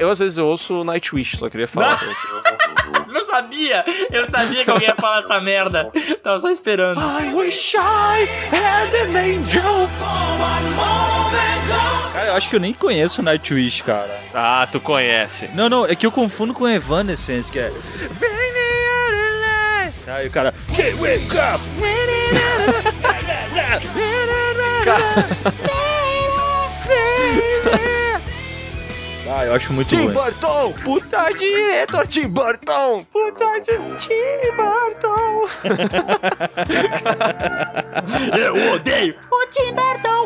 Eu às vezes eu ouço Nightwish, só queria falar. Eu sabia! Eu sabia que alguém ia falar essa merda. Tava só esperando. I wish I had an angel. Cara, eu acho que eu nem conheço Nightwish, cara. Ah, tu conhece. Não, não, é que eu confundo com Evanescence, que é. Aí o cara. Wake up! Ah, eu acho muito Tim ruim. Burton, puta diretor Tim Burton, puta de Tim Burton. Eu odeio!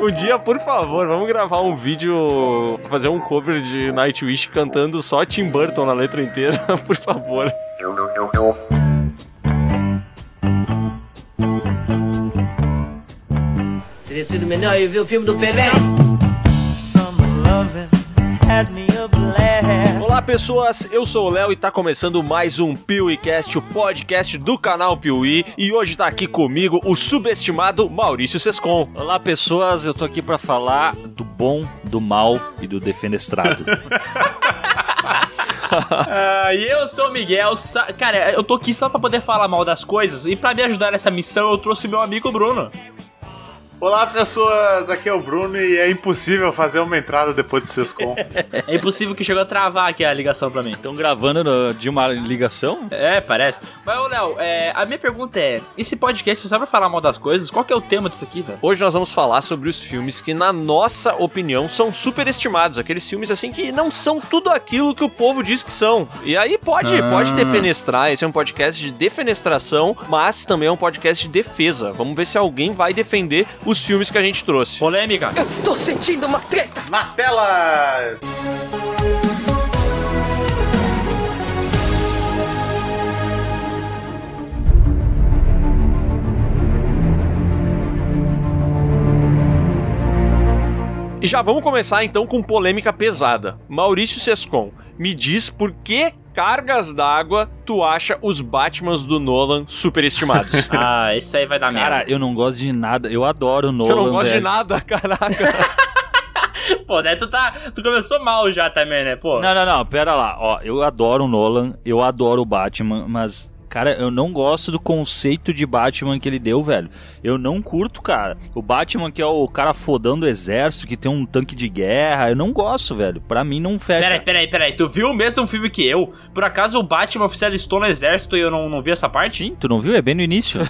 Um dia, por favor, vamos gravar um vídeo, fazer um cover de Nightwish cantando só Tim Burton na letra inteira, por favor. Teria sido melhor eu ver o filme do Pelé. Olá pessoas, eu sou o Léo e tá começando mais um PeeWeeCast, o podcast do canal Piuí, e hoje tá aqui comigo o subestimado Maurício Sescon. Olá, pessoas, eu tô aqui pra falar do bom, do mal e do defenestrado. Ah, e eu sou o Miguel. Cara, eu tô aqui só pra poder falar mal das coisas. E pra me ajudar nessa missão, eu trouxe meu amigo Bruno. Olá pessoas, aqui é o Bruno e é impossível fazer uma entrada depois de Sescom. É impossível que chegou a travar aqui a ligação pra mim. Estão gravando no- de uma ligação? É, parece. Mas, ô Léo, é, a minha pergunta é: esse podcast só pra falar mal das coisas? Qual que é o tema disso aqui, velho? Hoje nós vamos falar sobre os filmes que, na nossa opinião, são superestimados. Aqueles filmes assim que não são tudo aquilo que o povo diz que são. E aí pode, Ah. pode defenestrar. Esse é um podcast de defenestração, mas também é um podcast de defesa. Vamos ver se alguém vai defender os filmes que a gente trouxe. Polêmica. Eu estou sentindo uma treta. Na tela! E já vamos começar então com polêmica pesada. Maurício Sescon, me diz por que cargas d'água tu acha os Batmans do Nolan superestimados? Ah, esse aí vai dar Cara, merda. eu não gosto de nada. Eu adoro o Nolan, Eu não gosto de velho. nada, caraca. Pô, daí tu tá. Tu começou mal já também, né? Pô. Não, não, não, pera lá. Ó, eu adoro o Nolan, eu adoro o Batman, mas, cara, eu não gosto do conceito de Batman que ele deu, velho. Eu não curto, cara. O Batman que é o cara fodão do exército, que tem um tanque de guerra, eu não gosto, velho. Pra mim não fecha. Peraí, peraí, peraí. Tu viu o mesmo filme que eu? Por acaso o Batman oficialistou no exército e eu não, não vi essa parte? Sim, tu não viu? É bem no início.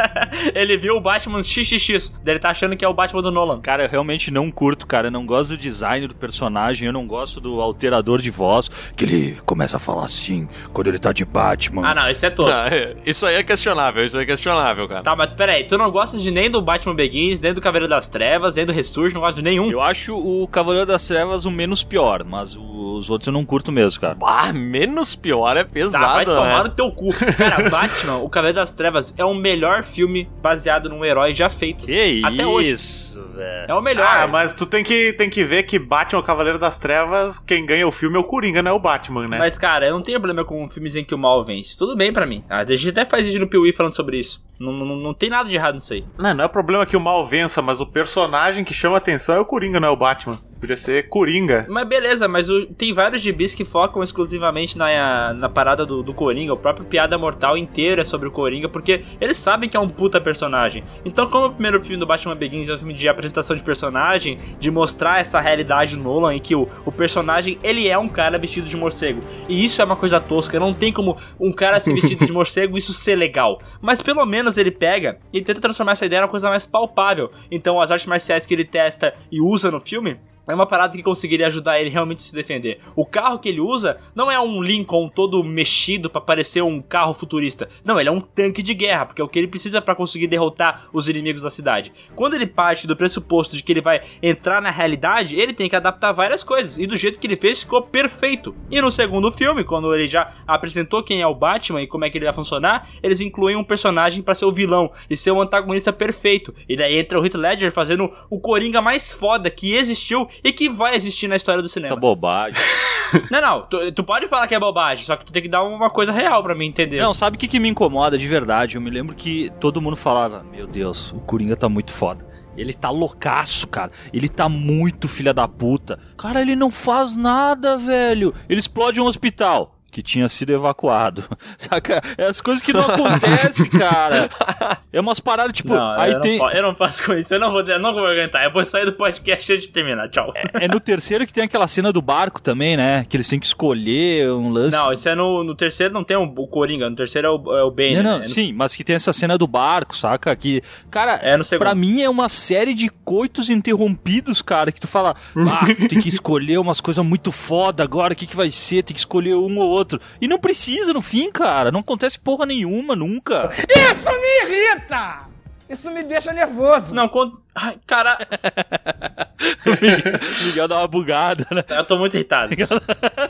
Ele viu o Batman XXX. Ele tá achando que é o Batman do Nolan. Cara, eu realmente não curto, cara. Eu não gosto do design do personagem, eu não gosto do alterador de voz, que ele começa a falar assim quando ele tá de Batman. Ah, não, esse é tosco. Ah, é, isso aí é questionável, isso aí é questionável, cara. Tá, mas peraí, tu não gosta de nem do Batman Begins, nem do Cavaleiro das Trevas, nem do Ressurge, não gosta de nenhum? Eu acho o Cavaleiro das Trevas o menos pior, mas os outros eu não curto mesmo, cara. Ah, menos pior é Tá, vai pesado, tomar né? no teu cu. Cara, Batman, o Cavaleiro das Trevas, é o melhor filme baseado num herói já feito. Que Até hoje. isso, velho. É o melhor. Ah, mas tu tem que, tem que ver que Batman, o Cavaleiro das Trevas, quem ganha o filme é o Coringa, não é o Batman, né? Mas, cara, eu não tenho problema com filmes em que o mal vence. Tudo bem pra mim. A gente até faz vídeo no Piuí falando sobre isso. Não, não, não tem nada de errado nisso aí. Não, não é o problema que o mal vença, mas o personagem que chama atenção é o Coringa, não é o Batman. Podia ser Coringa. Mas beleza, mas o- tem vários gibis que focam exclusivamente na, na parada do, do Coringa. O próprio Piada Mortal inteiro é sobre o Coringa, porque eles sabem que é um puta personagem. Então, como o primeiro filme do Batman Begins é um filme de apresentação de personagem, de mostrar essa realidade Nolan, em que o, o personagem, ele é um cara vestido de morcego. E isso é uma coisa tosca, não tem como um cara se vestido de morcego isso ser legal. Mas pelo menos ele pega e tenta transformar essa ideia numa coisa mais palpável. Então, as artes marciais que ele testa e usa no filme é uma parada que conseguiria ajudar ele realmente a se defender. O carro que ele usa não é um Lincoln todo mexido pra parecer um carro futurista. Não, ele é um tanque de guerra, porque é o que ele precisa pra conseguir derrotar os inimigos da cidade. Quando ele parte do pressuposto de que ele vai entrar na realidade, ele tem que adaptar várias coisas. E do jeito que ele fez, ficou perfeito. E no segundo filme, quando ele já apresentou quem é o Batman e como é que ele vai funcionar, eles incluem um personagem pra ser o vilão e ser o antagonista perfeito. E daí entra o Heath Ledger fazendo o Coringa mais foda que existiu e que vai existir na história do cinema. Tá bobagem. Não, não, tu, tu pode falar que é bobagem, só que tu tem que dar uma coisa real pra mim entender. Não, sabe o que, que me incomoda de verdade? Eu me lembro que todo mundo falava: Meu Deus, o Coringa tá muito foda. Ele tá loucaço, cara. Ele tá muito filha da puta. Cara, ele não faz nada, velho. Ele explode um hospital que tinha sido evacuado. Saca? É as coisas que não acontecem, cara. É umas paradas, tipo, Não, aí eu, tem. não, eu não faço com isso, eu não vou, eu não vou aguentar. Eu vou sair do podcast antes de terminar. Tchau. É no terceiro que tem aquela cena do barco também, né? Que eles têm que escolher um lance. Não, isso é no, no terceiro não tem o, o Coringa, no terceiro é o, é o Bane. Não, não, né? No- sim, mas que tem essa cena do barco, saca? Que, cara, É no segundo. pra mim é uma série de coitos interrompidos, cara, que tu fala, ah, tem que escolher umas coisas muito foda agora, o que que vai ser? Tem que escolher um ou outro. E não precisa no fim, cara, não acontece porra nenhuma, nunca. Isso me irrita! Isso me deixa nervoso. Não, quando. Ai, cara, Miguel dá uma bugada, né? eu tô muito irritado.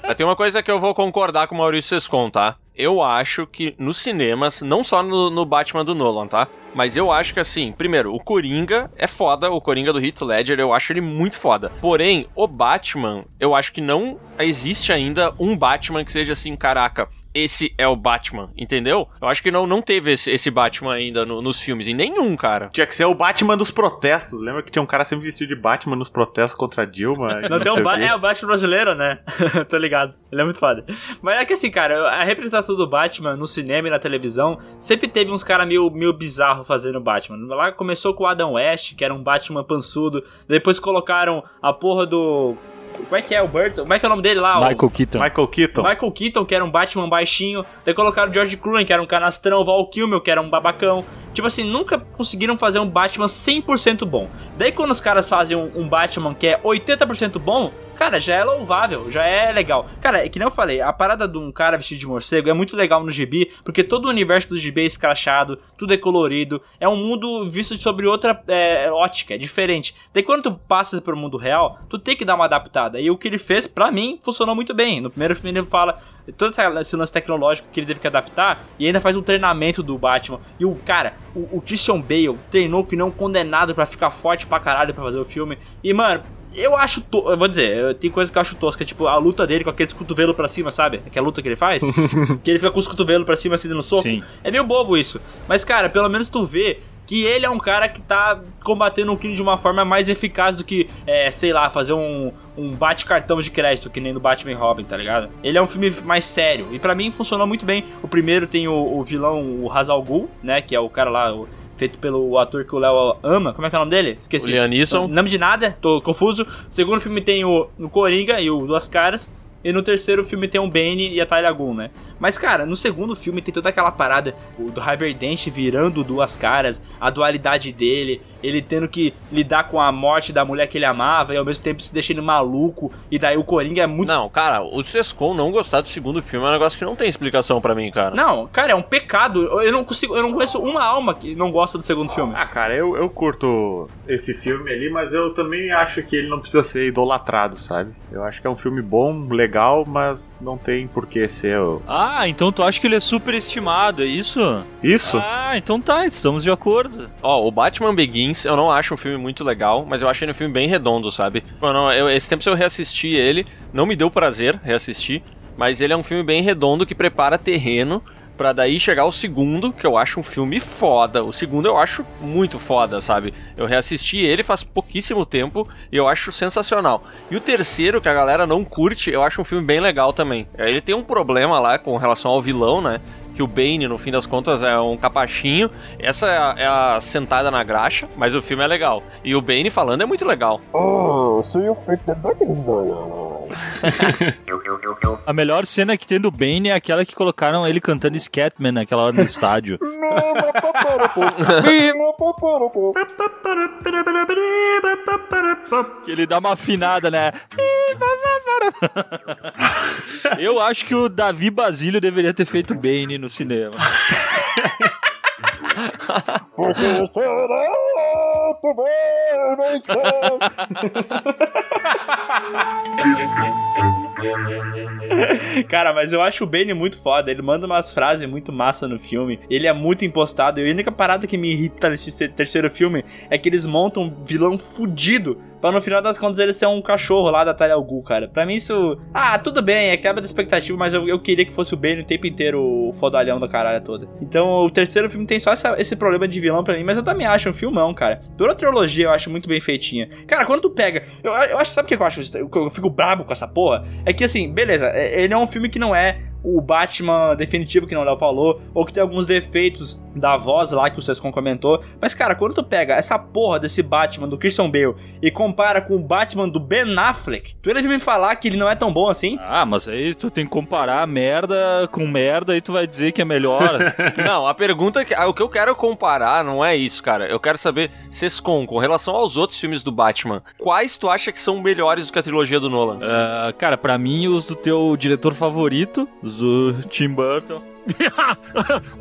Mas tem uma coisa que eu vou concordar com o Maurício Sescon, tá? Eu acho que nos cinemas, não só no, no Batman do Nolan, tá? Mas eu acho que assim, primeiro, o Coringa é foda, o Coringa do Heath Ledger, eu acho ele muito foda. Porém, o Batman, eu acho que não existe ainda um Batman que seja assim, caraca, esse é o Batman, entendeu? Eu acho que não, não teve esse, esse Batman ainda no- nos filmes, em nenhum, cara. Tinha que ser o Batman dos protestos. Lembra que tinha um cara sempre vestido de Batman nos protestos contra a Dilma? Não tem um ba é o Batman brasileiro, né? Tô ligado. Ele é muito foda. Mas é que assim, cara, a representação do Batman no cinema e na televisão sempre teve uns caras meio, meio bizarros fazendo Batman. Lá começou com o Adam West, que era um Batman pançudo. Depois colocaram a porra do. Como é que é o Burton? Como é que é o nome dele lá? O- Michael Keaton. Michael Keaton. Michael Keaton, que era um Batman baixinho. Daí colocaram o George Clooney, que era um canastrão. Val Kilmer, que era um babacão. Tipo assim, nunca conseguiram fazer um Batman 100% bom. Daí quando os caras fazem um, um Batman que é 80% bom, cara, já é louvável, já é legal. Cara, é que nem eu falei, a parada de um cara vestido de morcego é muito legal no gibi, porque todo o universo do gibi é escrachado, tudo é colorido, é um mundo visto sobre outra é, ótica, é diferente. Daí quando tu passas pro mundo real, tu tem que dar uma adaptada. E o que ele fez, pra mim, funcionou muito bem. No primeiro filme ele fala todo esse lance tecnológico que ele teve que adaptar, e ainda faz um treinamento do Batman. E o cara, o, o Christian Bale treinou que não condenado pra ficar forte pra caralho pra fazer o filme. E, mano, eu acho. To... Eu vou dizer, tem coisa que eu acho tosca, tipo a luta dele com aqueles cotovelos pra cima, sabe? Aquela luta que ele faz. que ele fica com os cotovelos pra cima assim no soco. Sim. É meio bobo isso. Mas, cara, pelo menos tu vê que ele é um cara que tá combatendo o crime de uma forma mais eficaz do que, é, sei lá, fazer um, um bate-cartão de crédito, que nem no Batman Robin, tá ligado? Ele é um filme mais sério. E pra mim funcionou muito bem. O primeiro tem o, o vilão, o Hazal Ghul, né? Que é o cara lá, o- feito pelo ator que o Léo ama. Como é que é o nome dele? Esqueci. O Liam Neeson. Nome de nada, tô confuso. O segundo filme tem o, o Coringa e o Duas Caras. E no terceiro filme tem o Bane e a Talia Ghul, né? Mas, cara, no segundo filme tem toda aquela parada do Dent virando duas caras, a dualidade dele, ele tendo que lidar com a morte da mulher que ele amava e ao mesmo tempo se deixando maluco. E daí o Coringa é muito. Não, cara, o Sescon não gostar do segundo filme é um negócio que não tem explicação pra mim, cara. Não, cara, é um pecado. Eu não consigo, eu não conheço uma alma que não gosta do segundo filme. Ah, cara, eu, eu curto esse filme ali, mas eu também acho que ele não precisa ser idolatrado, sabe? Eu acho que é um filme bom, legal, mas não tem por que ser o... Ah, então tu acha que ele é superestimado, é isso? Isso? Ah, então tá, estamos de acordo. Ó, o Batman Begins eu não acho um filme muito legal, mas eu achei ele um filme bem redondo, sabe? Eu não- eu- esse tempo se eu reassisti ele, não me deu prazer reassistir, mas ele é um filme bem redondo que prepara terreno pra daí chegar ao segundo, que eu acho um filme foda. O segundo eu acho muito foda, sabe? Eu reassisti ele faz pouquíssimo tempo e eu acho sensacional. E o terceiro, que a galera não curte, eu acho um filme bem legal também. Ele tem um problema lá com relação ao vilão, né? que o Bane, no fim das contas, é um capachinho. Essa é a, é a sentada na graxa, mas o filme é legal. E o Bane falando é muito legal. Oh, so you think the dark is A melhor cena que tem do Bane é aquela que colocaram ele cantando Scatman naquela hora no estádio. Ele dá uma afinada, né? Eu acho que o Davi Basílio deveria ter feito Bane no cinema. Porque será bem, bem, Cara, mas eu acho o Bane muito foda. Ele manda umas frases muito massa no filme. Ele é muito impostado. E a única parada que me irrita nesse te- terceiro filme é que eles montam um vilão fudido pra no final das contas ele ser um cachorro lá da Talia al Ghul, cara. Pra mim isso... Ah, tudo bem, é quebra da expectativa, mas eu, eu queria que fosse o Bane o tempo inteiro o fodalhão da caralho toda. Então o terceiro filme tem só essa- esse problema de vilão pra mim, mas eu também acho um filmão, cara. Toda a trilogia eu acho muito bem feitinha. Cara, quando tu pega... Eu, eu acho, sabe o que eu acho? Eu, eu fico brabo com essa porra? É que assim, beleza, é- ele é um filme que não é o Batman definitivo que não o Léo falou, ou que tem alguns defeitos da voz lá que o Sescon comentou. Mas, cara, quando tu pega essa porra desse Batman do Christian Bale e compara com o Batman do Ben Affleck, tu ia me falar que ele não é tão bom assim? Ah, mas aí tu tem que comparar merda com merda e tu vai dizer que é melhor. Não, a pergunta que. ah, O que eu quero comparar não é isso, cara. Eu quero saber, Sescon, com relação aos outros filmes do Batman, quais tu acha que são melhores do que a trilogia do Nolan? Ah, cara, pra mim, os do teu diretor favorito, os do Tim Burton.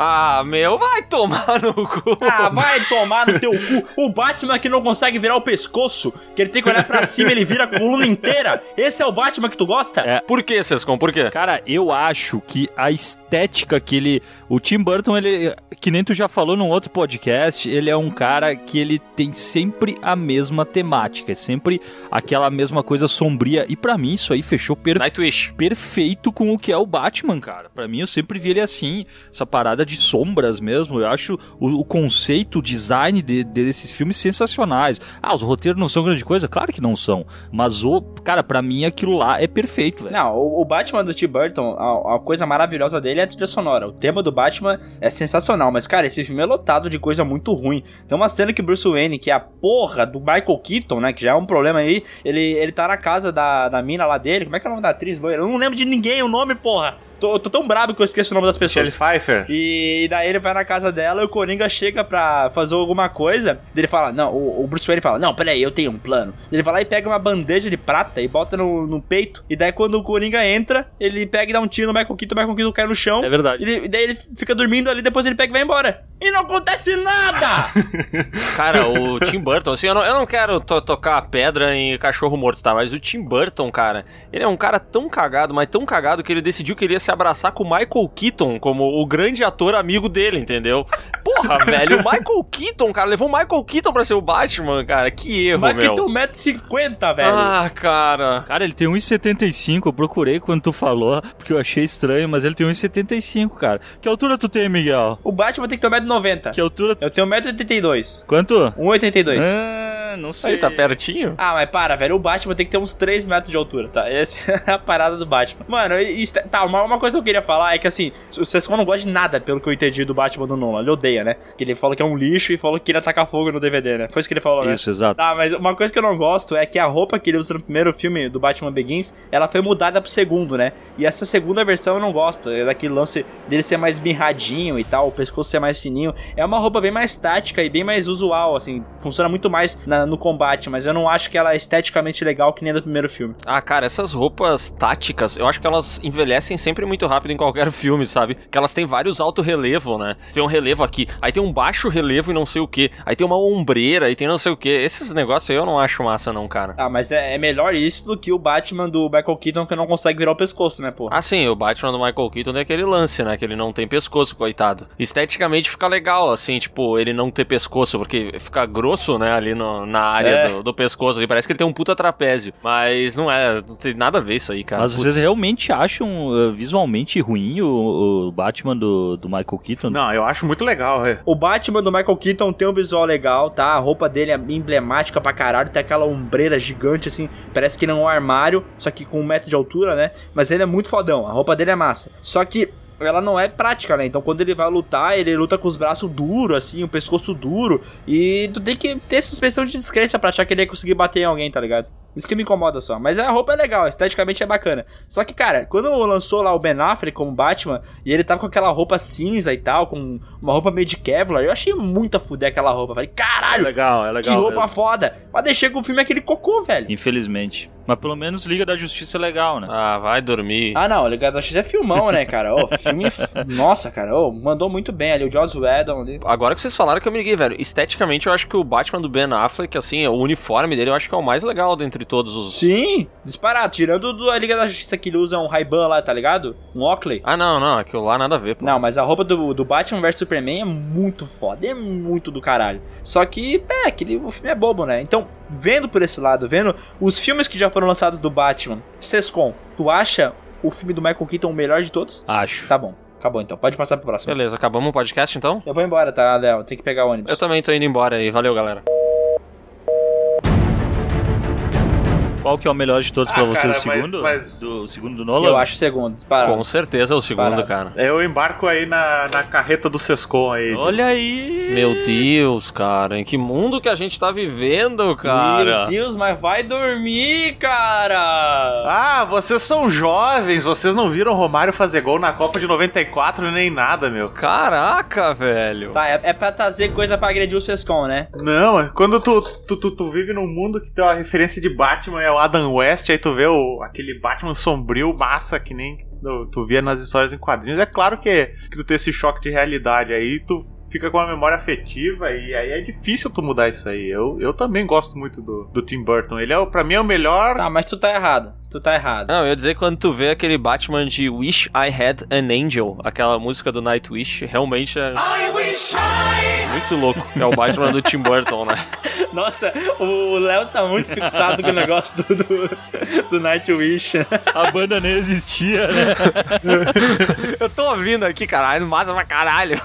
Ah, meu, vai tomar no cu. Ah, vai tomar no teu cu. O Batman que não consegue virar o pescoço, que ele tem que olhar pra cima e ele vira a coluna inteira. Esse é o Batman que tu gosta? É. Por que, Sescon? Por quê? Cara, eu acho que a estética que ele. O Tim Burton, ele. Que nem tu já falou num outro podcast, ele é um cara que ele tem sempre a mesma temática, é sempre aquela mesma coisa sombria. E pra mim, isso aí fechou per Nightwish. perfeito com o que é o Batman, cara. Pra mim, eu sempre vi ele assim, essa parada de sombras mesmo. Eu acho o, o conceito, o design de- desses filmes sensacionais. Ah, os roteiros não são grande coisa? Claro que não são. Mas o, cara, pra mim aquilo lá é perfeito, velho. Não, o, o Batman do Tim Burton, a, a coisa maravilhosa dele é a trilha sonora. O tema do Batman é sensacional, mas, cara, esse filme é lotado de coisa muito ruim. Tem uma cena que Bruce Wayne, que é a porra do Michael Keaton, né, que já é um problema aí, ele, ele tá na casa da, da mina lá dele, como é que é o nome da atriz loira? Eu não lembro de ninguém o nome, porra! Tô, tô tão brabo que eu esqueço o nome das Michelle pessoas. Pfeiffer. E daí ele vai na casa dela e o Coringa chega pra fazer alguma coisa. Ele fala, não, o, o Bruce Wayne fala, não, peraí, eu tenho um plano. Ele vai lá e pega uma bandeja de prata e bota no, no peito. E daí quando o Coringa entra, ele pega e dá um tiro no Michael Keaton, o Michael Keaton cai no chão. É verdade. Ele- e daí ele fica dormindo ali, depois ele pega e vai embora. E não acontece nada! Cara, o Tim Burton, assim, eu não, eu não quero to- tocar pedra em cachorro morto, tá? Mas o Tim Burton, cara, ele é um cara tão cagado, mas tão cagado que ele decidiu que ele ia se abraçar com o Michael Keaton como o grande ator amigo dele, entendeu? Porra, velho, o Michael Keaton, cara, levou o Michael Keaton pra ser o Batman, cara. Que erro, Mas meu. que tem 1,50m, velho. Ah, cara. Cara, ele tem 1,75. Eu procurei quando tu falou, porque eu achei estranho, mas ele tem 1,75, cara. Que altura tu tem, Miguel? O Batman tem que ter 1,90m. Que altura tu... Eu tenho 1,82m. Quanto? 1,82m. Ah, não sei. Aí tá pertinho. Ah, mas para, velho. O Batman tem que ter uns 3 metros de altura, tá? Essa é a parada do Batman. Mano, isso, tá, uma, uma coisa que eu queria falar é que assim, o Sescon não gosta de nada, pelo que eu entendi do Batman do Nolan. Ele odeia, né? Que ele falou que é um lixo e falou que ele atacar fogo no DVD, né? Foi isso que ele falou, né? Isso, exato. Tá, mas uma coisa que eu não gosto é que a roupa que ele usa no primeiro filme do Batman Begins, ela foi mudada pro segundo, né? E essa segunda versão eu não gosto. É daquele lance dele ser mais mirradinho e tal, o pescoço ser mais fininho. É uma roupa bem mais tática e bem mais usual, assim. Funciona muito mais na- no combate, mas eu não acho que ela é esteticamente legal que nem a do primeiro filme. Ah, cara, essas roupas táticas, eu acho que elas envelhecem sempre muito rápido em qualquer filme, sabe? Que elas têm vários alto relevo, né? Tem um relevo aqui, aí tem um baixo relevo e não sei o que, aí tem uma ombreira e tem não sei o que. Esses negócios aí eu não acho massa, não, cara. Ah, mas é, é melhor isso do que o Batman do Michael Keaton que não consegue virar o pescoço, né, pô? Ah, sim, o Batman do Michael Keaton tem aquele lance, né? Que ele não tem pescoço, coitado. Esteticamente fica legal, assim, tipo, ele não ter pescoço, porque fica grosso, né? Ali no- na área É. do, do pescoço. Ali parece que ele tem um puta trapézio. Mas não é, não tem nada a ver isso aí, cara. Mas Putz. vocês realmente acham uh, visualmente ruim o, o Batman do, do Michael Keaton? Não, eu acho muito legal, é. O Batman do Michael Keaton tem um visual legal, tá? A roupa dele é emblemática pra caralho, tem aquela ombreira gigante assim, parece que ele é um armário, só que com um metro de altura, né? Mas ele é muito fodão, a roupa dele é massa. Só que ela não é prática, né? Então quando ele vai lutar, ele luta com os braços duros, assim, o pescoço duro. E tu tem que ter suspensão de descrença pra achar que ele ia conseguir bater em alguém, tá ligado? Isso que me incomoda só. Mas a roupa é legal, esteticamente é bacana. Só que, cara, quando lançou lá o Ben Affleck como Batman, e ele tava com aquela roupa cinza e tal, com uma roupa meio de Kevlar, eu achei muito a fuder aquela roupa. Falei, É caralho, legal, é que legal. roupa mesmo. foda. Mas deixei que o filme é aquele cocô, velho. Infelizmente. Mas pelo menos Liga da Justiça é legal, né? Ah, vai dormir. Ah, não, o Ligado da X é filmão, né, cara? Ô, filme. Nossa, cara, ô, mandou muito bem ali. O Joss Whedon ali. Agora que vocês falaram que eu me liguei, velho. Esteticamente, eu acho que o Batman do Ben Affleck, assim, o uniforme dele, eu acho que é o mais legal dentre todos os. Sim, disparado. Tirando do, a Liga da Justiça que ele usa um Ray-Ban lá, tá ligado? Um Oakley. Ah, não, não, aquilo lá nada a ver, pô. Não, mas a roupa do, do Batman vs Superman é muito foda, é muito do caralho. Só que, é, aquele, o filme é bobo, né? Então, vendo por esse lado, vendo os filmes que já foram lançados do Batman, Sescom, tu acha o filme do Michael Keaton o melhor de todos? Acho. Tá bom, acabou então. Pode passar pro próximo. Beleza, acabamos o podcast então? Eu vou embora, tá, Léo? Tem que pegar o ônibus. Eu também tô indo embora aí. Valeu, galera. Qual que é o melhor de todos Ah, pra você? cara, o segundo? mas- mas- Do o segundo do Nolan? Eu acho o segundo, disparado. Com certeza é o segundo, Parado. cara. Eu embarco aí na, na carreta do Sescom aí. Olha aí! Meu Deus, cara, em que mundo que a gente tá vivendo, cara? Meu Deus, mas vai dormir, cara! Ah, vocês são jovens, vocês não viram o Romário fazer gol na Copa de 94 nem nada, meu. Caraca, velho. Tá, é, é pra trazer coisa pra agredir o Sescom, né? Não, é quando tu, tu, tu, tu vive num mundo que tem uma referência de Batman é Adam West, aí tu vê o, aquele Batman sombrio, massa, que nem tu, via nas histórias em quadrinhos. É claro que, que tu tem esse choque de realidade aí, tu fica com uma memória afetiva e aí é difícil tu mudar isso aí. Eu, eu também gosto muito do, do Tim Burton. Ele é, pra mim, é o melhor. Tá, mas tu tá errado. Tu tá errado. Não, eu ia dizer que quando tu vê aquele Batman de Wish I Had an Angel, aquela música do Nightwish, realmente é. Muito louco. É o Batman do Tim Burton, né? Nossa, o Léo tá muito fixado com o negócio do, do, do Nightwish. A banda nem existia, né? Eu tô ouvindo aqui, caralho, massa pra caralho.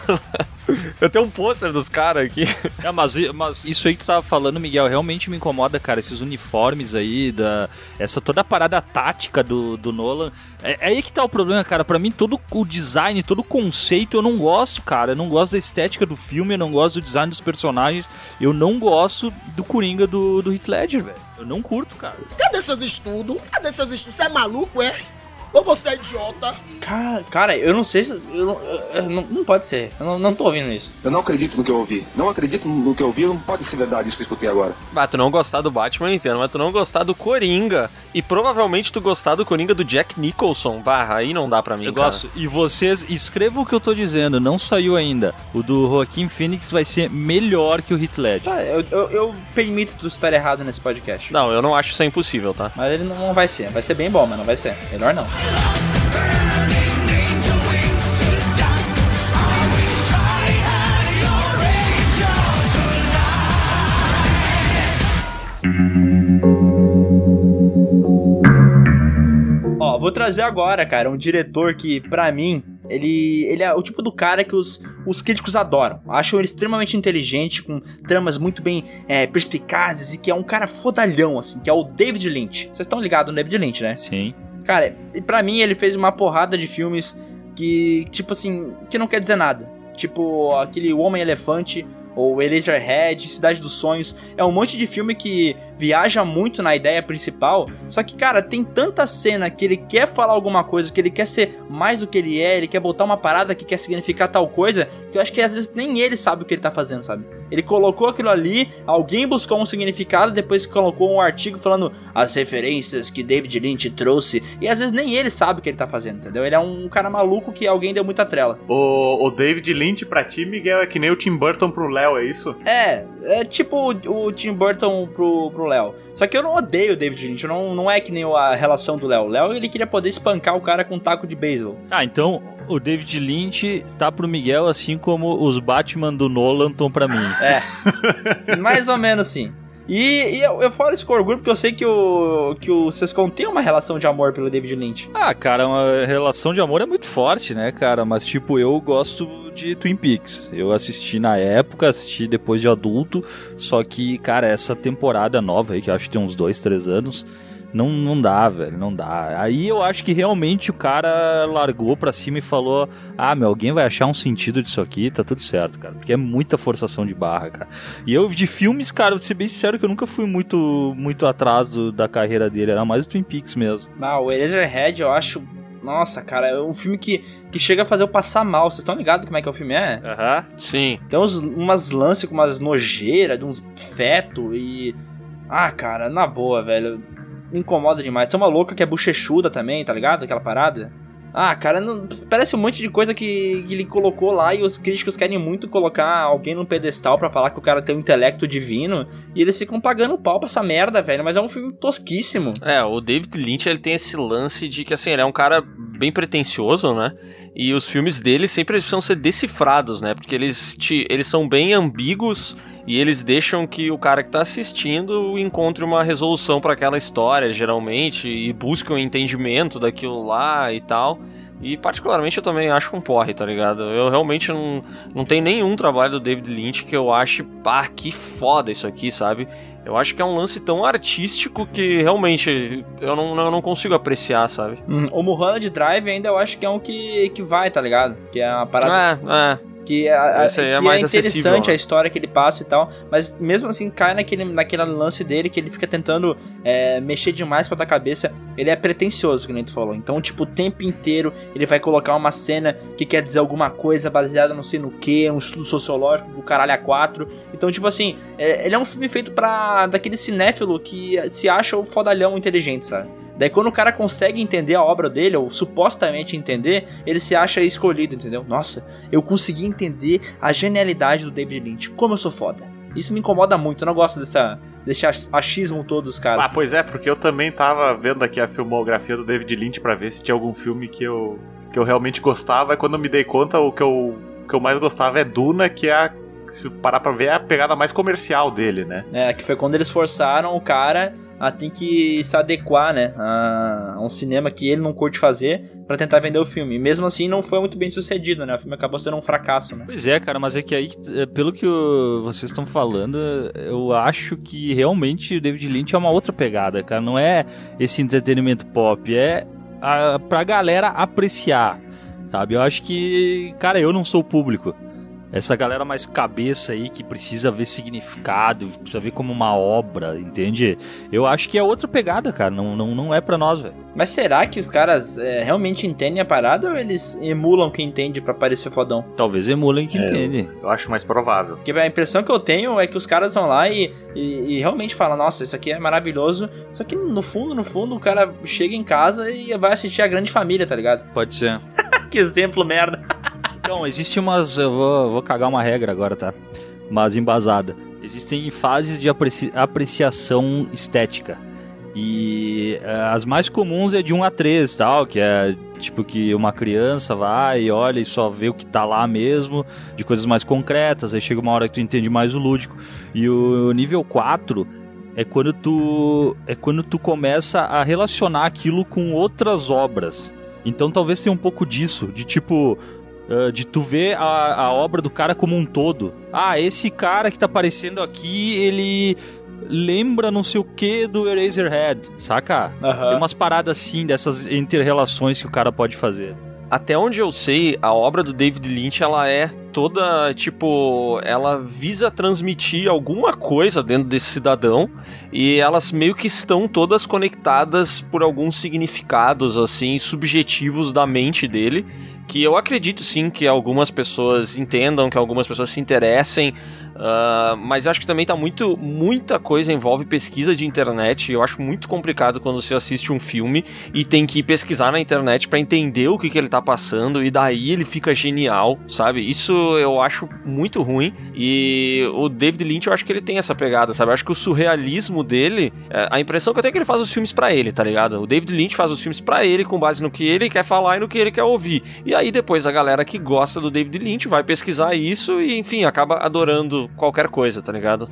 Eu tenho um pôster dos caras aqui. É, mas, mas isso aí que tu tava falando, Miguel, realmente me incomoda, cara. Esses uniformes aí, da, essa toda a parada tática do, do Nolan. É, é aí que tá o problema, cara. Pra mim, todo o design, todo o conceito eu não gosto, cara. Eu não gosto da estética do filme, eu não gosto do design dos personagens. Eu não gosto do Coringa do, do Heath Ledger, velho. Eu não curto, cara. Cadê seus estudos? Cadê seus estudos? Você é maluco, é? Ou você é idiota? Cara, cara, eu não sei se. Eu não, eu não, não pode ser. Eu não, não tô ouvindo isso. Eu não acredito no que eu ouvi. Não acredito no que eu ouvi, não pode ser verdade isso que eu escutei agora. Ah, tu não gostar do Batman, eu entendo, mas tu não gostar do Coringa. E provavelmente tu gostar do Coringa do Jack Nicholson. Bah, aí não dá pra mim, Eu cara. gosto. E vocês escrevam o que eu tô dizendo, não saiu ainda. O do Joaquim Phoenix vai ser melhor que o Heath Ledger. Tá, eu, eu, eu permito tu estar errado nesse podcast. Não, eu não acho isso impossível, tá? Mas ele não vai ser. Vai ser bem bom, mas não vai ser. Melhor não. Ó, vou trazer agora, cara, um diretor que, pra mim, ele, ele é o tipo do cara que os, os críticos adoram. Acham ele extremamente inteligente, com tramas muito bem é, perspicazes e que é um cara fodalhão, assim, que é o David Lynch. Vocês estão ligados no David Lynch, né? Sim. Cara, e pra mim ele fez uma porrada de filmes que, tipo assim, que não quer dizer nada. Tipo, aquele Homem-Elefante, ou Eraserhead, Cidade dos Sonhos. É um monte de filme que viaja muito na ideia principal. Só que, cara, tem tanta cena que ele quer falar alguma coisa, que ele quer ser mais do que ele é, ele quer botar uma parada que quer significar tal coisa, que eu acho que às vezes nem ele sabe o que ele tá fazendo, sabe? Ele colocou aquilo ali, alguém buscou um significado, depois colocou um artigo falando as referências que David Lynch trouxe, e às vezes nem ele sabe o que ele tá fazendo, entendeu? Ele é um cara maluco que alguém deu muita trela. O, o David Lynch pra ti, Miguel, é que nem o Tim Burton pro Léo, é isso? É, é tipo o, o Tim Burton pro, pro Léo. Só que eu não odeio o David Lynch, não, não é que nem a relação do Léo. O Léo, ele queria poder espancar o cara com um taco de beisebol. Ah, então o David Lynch tá pro Miguel assim como os Batman do Nolan estão pra mim. É, mais ou menos sim. E, e eu, eu falo isso com orgulho porque eu sei que o, que o Sescon tem uma relação de amor pelo David Lynch. Ah, cara, uma relação de amor é muito forte, né, cara? Mas, tipo, eu gosto de Twin Peaks. Eu assisti na época, assisti depois de adulto. Só que, cara, essa temporada nova aí, que acho que tem uns dois, três anos, não, não dá, velho, não dá. Aí eu acho que realmente o cara largou pra cima e falou: Ah, meu, alguém vai achar um sentido disso aqui, tá tudo certo, cara. Porque é muita forçação de barra, cara. E eu, de filmes, cara, vou ser bem sincero que eu nunca fui muito, muito atrás do- da carreira dele, era mais o Twin Peaks mesmo. Ah, o Eraserhead eu acho. Nossa, cara, é um filme que, que chega a fazer eu passar mal. Vocês estão ligados como é que o filme é? Aham. Sim. Tem uns, umas lances com umas nojeiras, de uns feto e. Ah, cara, na boa, velho. Incomoda demais. Tem uma louca que é bochechuda também, tá ligado? Aquela parada. Ah, cara, não- parece um monte de coisa que, que ele colocou lá e os críticos querem muito colocar alguém num pedestal pra falar que o cara tem um intelecto divino e eles ficam pagando pau pra essa merda, velho. Mas é um filme tosquíssimo. É, o David Lynch ele tem esse lance de que assim, ele é um cara bem pretencioso, né? E os filmes dele sempre precisam ser decifrados, né? Porque eles, te, eles são bem ambíguos e eles deixam que o cara que tá assistindo encontre uma resolução para aquela história, geralmente, e busque um entendimento daquilo lá e tal. E particularmente eu também acho um porre, tá ligado? Eu realmente não, não tem nenhum trabalho do David Lynch que eu ache, pá, que foda isso aqui, sabe? Eu acho que é um lance tão artístico que realmente eu não, eu não consigo apreciar, sabe? Hum, o Mulholland Drive ainda eu acho que é um que, que vai, tá ligado? Que é uma parada É, é. Que, é, a- é que mais é interessante acessível, a história que ele passa e tal, mas mesmo assim cai naquele, naquele lance dele que ele fica tentando é, mexer demais com a tua cabeça. Ele é pretencioso, que nem tu falou. Então, tipo, o tempo inteiro ele vai colocar uma cena que quer dizer alguma coisa baseada não sei no que, um estudo sociológico do caralho a quatro. Então, tipo assim, é- ele é um filme feito pra daquele cinéfilo que se acha o fodalhão inteligente, sabe? Daí quando o cara consegue entender a obra dele, ou supostamente entender, ele se acha escolhido, entendeu? Nossa, eu consegui entender a genialidade do David Lynch. Como eu sou foda. Isso me incomoda muito, eu não gosto dessa, desse ach- achismo todo dos caras. Ah, pois é, porque eu também tava vendo aqui a filmografia do David Lynch pra ver se tinha algum filme que eu, que eu realmente gostava. E quando eu me dei conta, o que eu, o que eu mais gostava é Duna, que é a, se parar pra ver, é a pegada mais comercial dele, né? É, que foi quando eles forçaram o cara a ter que se adequar, né, a, um cinema que ele não curte fazer pra tentar vender o filme. E mesmo assim não foi muito bem sucedido, né? O filme acabou sendo um fracasso, né? Pois é, cara, mas é que aí, é, pelo que vocês estão falando, eu acho que realmente o David Lynch é uma outra pegada, cara. Não é esse entretenimento pop, é a, pra galera apreciar, sabe? Eu acho que, cara, eu não sou o público. Essa galera mais cabeça aí que precisa ver significado, precisa ver como uma obra, entende? Eu acho que é outra pegada, cara. Não, não, não é pra nós, velho. Mas será que os caras é, realmente entendem a parada ou eles emulam quem entende pra parecer fodão? Talvez emulem quem É, entende. Eu acho mais provável. Porque a impressão que eu tenho é que os caras vão lá e, e, e realmente falam, nossa, isso aqui é maravilhoso. Só que no fundo, no fundo, o cara chega em casa e vai assistir a grande família, tá ligado? Pode ser. que exemplo merda. Então, existe umas. Eu vou, vou cagar uma regra agora, tá? Mas embasada. Existem fases de apreci- apreciação estética. E eh, as mais comuns é de 1 a 3, tal, que é tipo que uma criança vai e olha e só vê o que tá lá mesmo, de coisas mais concretas, aí chega uma hora que tu entende mais o lúdico. E o nível 4 é quando tu é quando tu começa a relacionar aquilo com outras obras. Então talvez tenha um pouco disso, de tipo Uh, de tu ver a, a obra do cara como um todo. Ah, esse cara que tá aparecendo aqui, ele lembra não sei o que do Eraserhead, saca? Tem umas paradas assim, dessas inter-relações que o cara pode fazer. Até onde eu sei, a obra do David Lynch, ela é toda, tipo, ela visa transmitir alguma coisa dentro desse cidadão e elas meio que estão todas conectadas por alguns significados, assim, subjetivos da mente dele, que eu acredito sim que algumas pessoas entendam, que algumas pessoas se interessem, ah, mas eu acho que também tá muito, muita coisa envolve pesquisa de internet, eu acho muito complicado quando você assiste um filme e tem que pesquisar na internet pra entender o que, que ele tá passando e daí ele fica genial, sabe? Isso eu acho muito ruim e o David Lynch eu acho que ele tem essa pegada, sabe? Eu acho que o surrealismo dele, é, a impressão que eu tenho é que ele faz os filmes pra ele, tá ligado? O David Lynch faz os filmes pra ele com base no que ele quer falar e no que ele quer ouvir. E aí depois a galera que gosta do David Lynch vai pesquisar isso e enfim, acaba adorando qualquer coisa, tá ligado?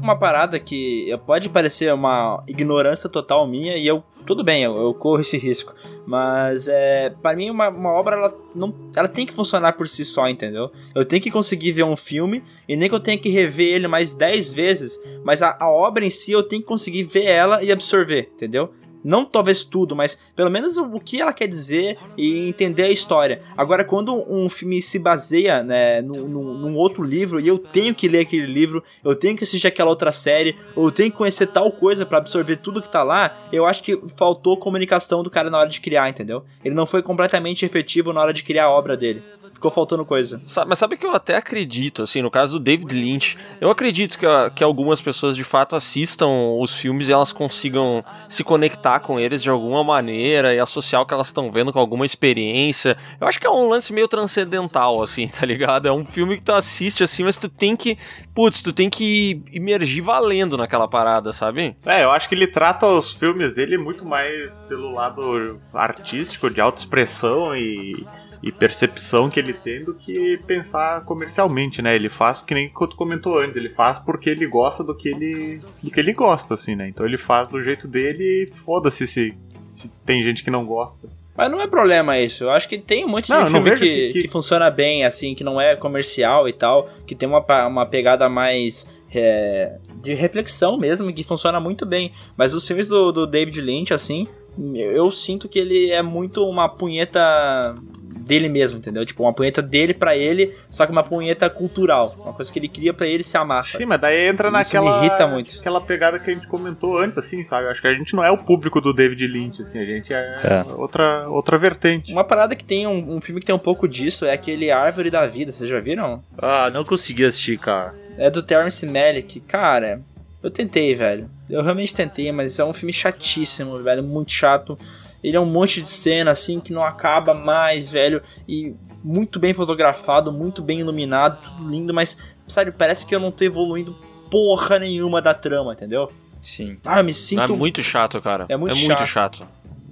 Uma parada que pode parecer uma ignorância total minha e eu tudo bem, eu, eu corro esse risco, mas é para mim uma, uma obra ela não, ela tem que funcionar por si só, entendeu? Eu tenho que conseguir ver um filme e nem que eu tenha que rever ele mais 10 vezes, mas a, a obra em si eu tenho que conseguir ver ela e absorver, entendeu? Não talvez tudo, mas pelo menos o que ela quer dizer e entender a história. Agora, quando um filme se baseia né, num, num- outro livro e eu tenho que ler aquele livro, eu tenho que assistir aquela outra série, ou eu tenho que conhecer tal coisa pra absorver tudo que tá lá, eu acho que faltou comunicação do cara na hora de criar, entendeu? Ele não foi completamente efetivo na hora de criar a obra dele. ficou faltando coisa. Sa- Mas sabe que eu até acredito, assim, no caso do David Lynch, eu acredito que, que algumas pessoas de fato assistam os filmes e elas consigam se conectar com eles de alguma maneira e associar o que elas estão vendo com alguma experiência. Eu acho que é um lance meio transcendental, assim, tá ligado? É um filme que tu assiste, assim, mas tu tem que. Putz, tu tem que imergir valendo naquela parada, sabe? É, eu acho que ele trata os filmes dele muito mais pelo lado artístico, de autoexpressão e, e percepção que ele tem do que pensar comercialmente, né? Ele faz que nem que tu comentou antes, ele faz porque ele gosta do que ele, do que ele gosta, assim, né? Então ele faz do jeito dele e foda-se se, se tem gente que não gosta. Mas não é problema isso. Eu acho que tem um monte Não, de filme que, que- que- que funciona bem, assim, que não é comercial e tal, que tem uma, uma pegada mais é, de reflexão mesmo, que funciona muito bem. Mas os filmes do, do David Lynch, assim, eu sinto que ele é muito uma punheta dele mesmo, entendeu? Tipo, uma punheta dele pra ele, só que uma punheta cultural. Uma coisa que ele cria pra ele se amar. sabe? Sim, mas daí entra Isso naquela. me irrita muito. Aquela pegada que a gente comentou antes, assim, sabe? Acho que a gente não é o público do David Lynch, assim, a gente é, É. Outra, outra vertente. Uma parada que tem um, um filme que tem um pouco disso é aquele Árvore da Vida, vocês já viram? Ah, não consegui assistir, cara. É do Terrence Malick. Cara, eu tentei, velho. Eu realmente tentei, mas é um filme chatíssimo, velho. Muito chato. Ele é um monte de cena, assim, que não acaba mais, velho. E muito bem fotografado, muito bem iluminado, tudo lindo, mas, sabe, parece que eu não tô evoluindo porra nenhuma da trama, entendeu? Sim. Ah, eu me É sinto. muito chato, cara. É muito chato. chato.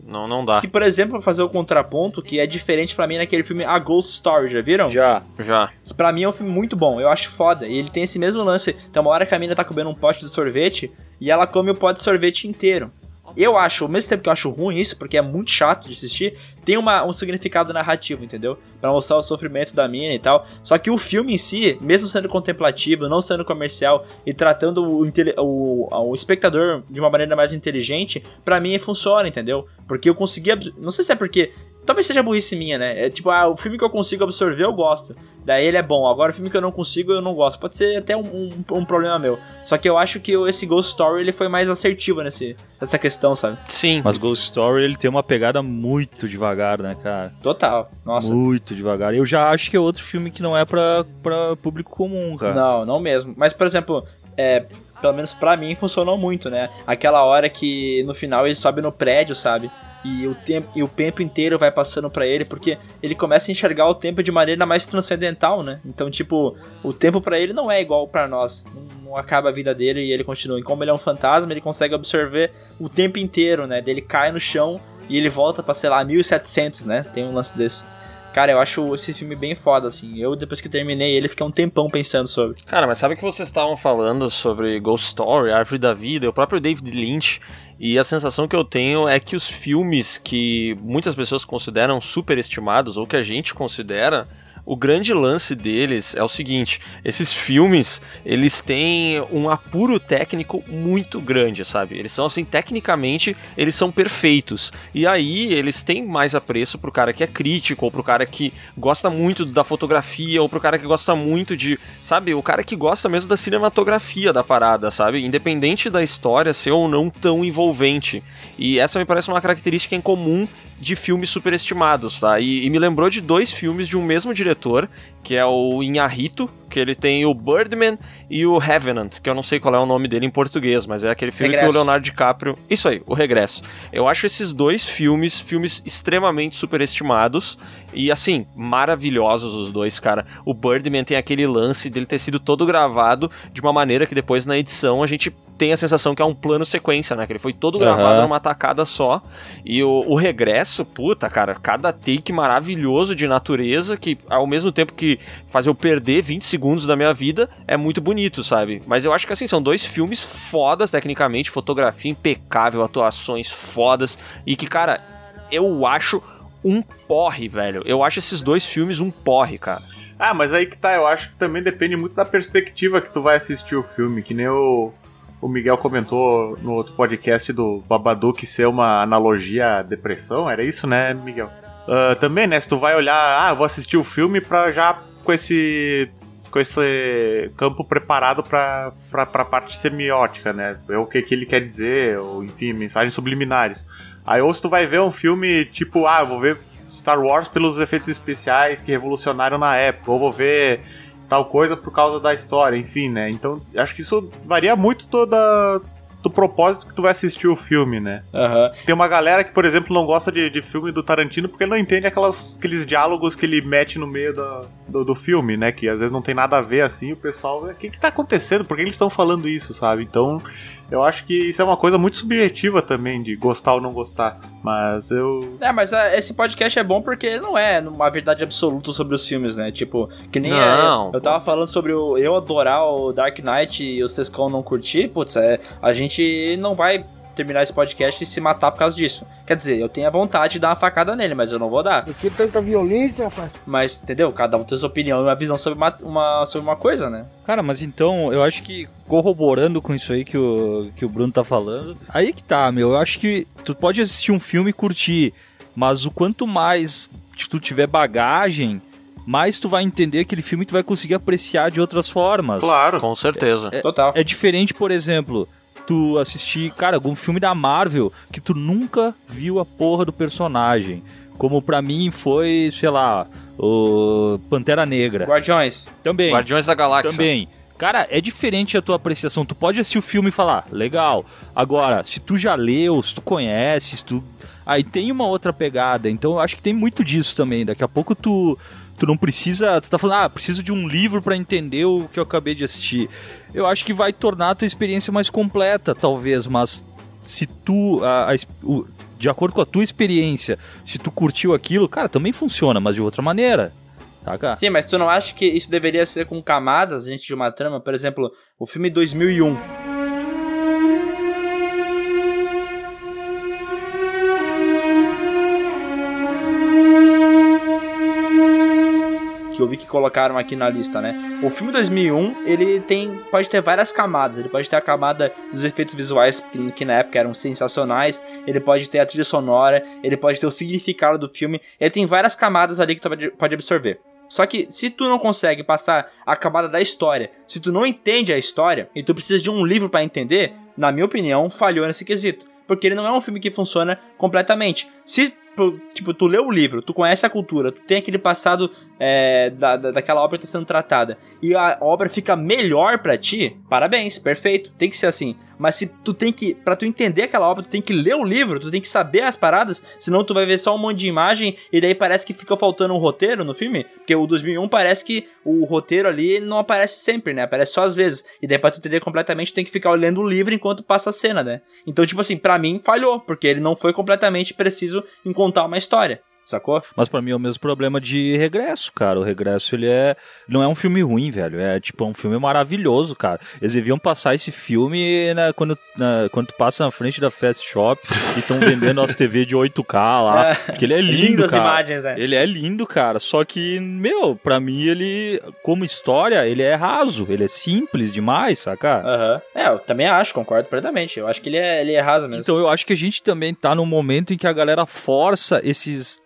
Não, não dá. Que, por exemplo, pra fazer o contraponto, que é diferente pra mim naquele filme A Ghost Story, já viram? Já. Já. Que pra mim é um filme muito bom, eu acho foda. E ele tem esse mesmo lance. Tem uma hora que a mina tá comendo um pote de sorvete e ela come o pote de sorvete inteiro. Eu acho, ao mesmo tempo que eu acho ruim isso, porque é muito chato de assistir, tem uma, um significado narrativo, entendeu? Pra mostrar o sofrimento da mina e tal. Só que o filme em si, mesmo sendo contemplativo, não sendo comercial e tratando o, o, o espectador de uma maneira mais inteligente, pra mim funciona, entendeu? Porque eu consegui. Não sei se é porque. Talvez seja burrice minha, né? É tipo, ah, o filme que eu consigo absorver eu gosto. Daí ele é bom. Agora o filme que eu não consigo eu não gosto. Pode ser até um, um, um problema meu. Só que eu acho que esse Ghost Story ele foi mais assertivo nesse, nessa questão, sabe? Sim. Mas Ghost Story ele tem uma pegada muito devagar, né, cara? Total. Nossa. Muito devagar. Eu já acho que é outro filme que não é pra, pra público comum, cara. Não, não mesmo. Mas, por exemplo, é, pelo menos pra mim funcionou muito, né? Aquela hora que no final ele sobe no prédio, sabe? E o tempo, e o tempo inteiro vai passando pra ele, porque ele começa a enxergar o tempo de maneira mais transcendental, né? Então, tipo, o tempo pra ele não é igual pra nós. Não, não acaba a vida dele e ele continua. E como ele é um fantasma, ele consegue absorver o tempo inteiro, né? Dele cai no chão e ele volta pra, sei lá, 1700, né? Tem um lance desse. Cara, eu acho esse filme bem foda, assim. Eu, depois que terminei ele, fiquei um tempão pensando sobre. Cara, mas sabe que vocês estavam falando sobre Ghost Story, Árvore da Vida, o próprio David Lynch, e a sensação que eu tenho é que os filmes que muitas pessoas consideram superestimados, ou que a gente considera, o grande lance deles é o seguinte: esses filmes eles têm um apuro técnico muito grande, sabe? Eles são assim, tecnicamente, eles são perfeitos. E aí eles têm mais apreço pro cara que é crítico, ou pro cara que gosta muito da fotografia, ou pro cara que gosta muito de, sabe, o cara que gosta mesmo da cinematografia da parada, sabe? Independente da história ser ou não tão envolvente. E essa me parece uma característica em comum de filmes superestimados, tá? E, e me lembrou de dois filmes de um mesmo diretor, que é o Inharito, que ele tem o Birdman e o Revenant, que eu não sei qual é o nome dele em português, mas é aquele filme que Regresso. o Leonardo DiCaprio. Isso aí, o Regresso. Eu acho esses dois filmes, filmes extremamente superestimados e assim, maravilhosos os dois, cara. O Birdman tem aquele lance dele ter sido todo gravado de uma maneira que depois na edição a gente tem a sensação que é um plano sequência, né? Que ele foi todo gravado Aham. numa tacada só. E o, o regresso, puta, cara, cada take maravilhoso de natureza que ao mesmo tempo que faz eu perder 20 segundos da minha vida, é muito bonito, sabe? Mas eu acho que assim, são dois filmes fodas tecnicamente, fotografia impecável, atuações fodas e que, cara, eu acho um porre, velho. Eu acho esses dois filmes um porre, cara. Ah, mas aí que tá, eu acho que também depende muito da perspectiva que tu vai assistir o filme, que nem o, o Miguel comentou no outro podcast do Babadook ser uma analogia à depressão, era isso, né, Miguel? Ah, também, né, se tu vai olhar, ah, vou assistir o filme pra já com esse com esse campo preparado pra, pra parte semiótica, né? É o que, que ele quer dizer, ou enfim, mensagens subliminares. Aí ou se tu vai ver um filme tipo, ah, vou ver Star Wars pelos efeitos especiais que revolucionaram na época, ou vou ver tal coisa por causa da história, enfim, né? Então, acho que isso varia muito toda do propósito que tu vai assistir o filme, né? Aham. Tem uma galera que, por exemplo, não gosta de, de filme do Tarantino porque não entende aquelas, aqueles diálogos que ele mete no meio da- do, do filme, né? Que às vezes não tem nada a ver assim. O pessoal, o que que tá acontecendo? Por que eles estão falando isso, sabe? Então, eu acho que isso é uma coisa muito subjetiva também, de gostar ou não gostar. Mas eu. É, mas ah, esse podcast é bom porque não é uma verdade absoluta sobre os filmes, né? Tipo, que nem Não, é, eu tava falando sobre o, eu adorar o Dark Knight e o Sescon não curtir, putz, é, a gente não vai terminar esse podcast e se matar por causa disso. Quer dizer, eu tenho a vontade de dar uma facada nele, mas eu não vou dar. Que tanta violência, rapaz. Mas, entendeu? Cada um tem sua opinião e uma visão sobre uma, uma- sobre uma coisa, né? Cara, mas então, eu acho que corroborando com isso aí que o, que o Bruno tá falando, aí que tá, meu. Eu acho que tu pode assistir um filme e curtir, mas o quanto mais tu tiver bagagem, mais tu vai entender aquele filme e tu vai conseguir apreciar de outras formas. Claro. Com certeza. Total. É diferente, por exemplo, tu assistir, cara, algum filme da Marvel que tu nunca viu a porra do personagem. Como pra mim foi, sei lá, o Pantera Negra. Guardiões. Também. Guardiões da Galáxia. Também. Cara, é diferente a tua apreciação. Tu pode assistir o filme e falar, legal. Agora, se tu já leu, se tu conhece, se tu. Aí tem uma outra pegada. Então eu acho que tem muito disso também. Daqui a pouco tu. Tu não precisa. Tu tá falando, ah, preciso de um livro pra entender o que eu acabei de assistir. Eu acho que vai tornar a tua experiência mais completa, talvez, mas se tu. a- a o- de acordo com a tua experiência, se tu curtiu aquilo, cara, também funciona, mas de outra maneira. Tá, cara? Sim, mas tu não acha que isso deveria ser com camadas dentro de uma trama? Por exemplo, o filme 2001. Eu vi que colocaram aqui na lista, né? O filme 2001, ele tem pode ter várias camadas. Ele pode ter a camada dos efeitos visuais que, na época eram sensacionais, ele pode ter a trilha sonora, ele pode ter o significado do filme. Ele tem várias camadas ali que tu pode, absorver. Só que se tu não consegue passar a camada da história, se tu não entende a história e tu precisa de um livro pra entender, na minha opinião, falhou nesse quesito. Porque ele não é um filme que funciona completamente. Se tipo, tu lê o livro, tu conhece a cultura, tu tem aquele passado é, da, da- daquela obra que tá sendo tratada e a obra fica melhor pra ti, parabéns, perfeito, tem que ser assim. Mas se tu tem que, Pra tu entender aquela obra, tu tem que ler o livro, tu tem que saber as paradas, senão tu vai ver só um monte de imagem e daí parece que fica faltando um roteiro no filme, porque o 2001 parece que o roteiro ali não aparece sempre, né? Aparece só às vezes. E daí pra tu entender completamente, tu tem que ficar olhando o livro enquanto passa a cena, né? Então, tipo assim, pra mim falhou, porque ele não foi completamente preciso em contar uma história. Sacou? Mas pra mim é o mesmo problema de Regresso, cara. O Regresso, ele é. Não é um filme ruim, velho. É tipo é um filme maravilhoso, cara. Eles deviam passar esse filme né, quando, na- quando tu passa na frente da Fast Shop e estão vendendo as TV de 8K lá. É. Porque ele é lindo, Lindas cara. imagens, né? Ele é lindo, cara. Só que, meu, pra mim ele, como história, ele é raso. Ele é simples demais, saca? Aham. É, eu também acho, concordo plenamente. Eu acho que ele é, ele é raso mesmo. Então eu acho que a gente também tá num momento em que a galera força esses.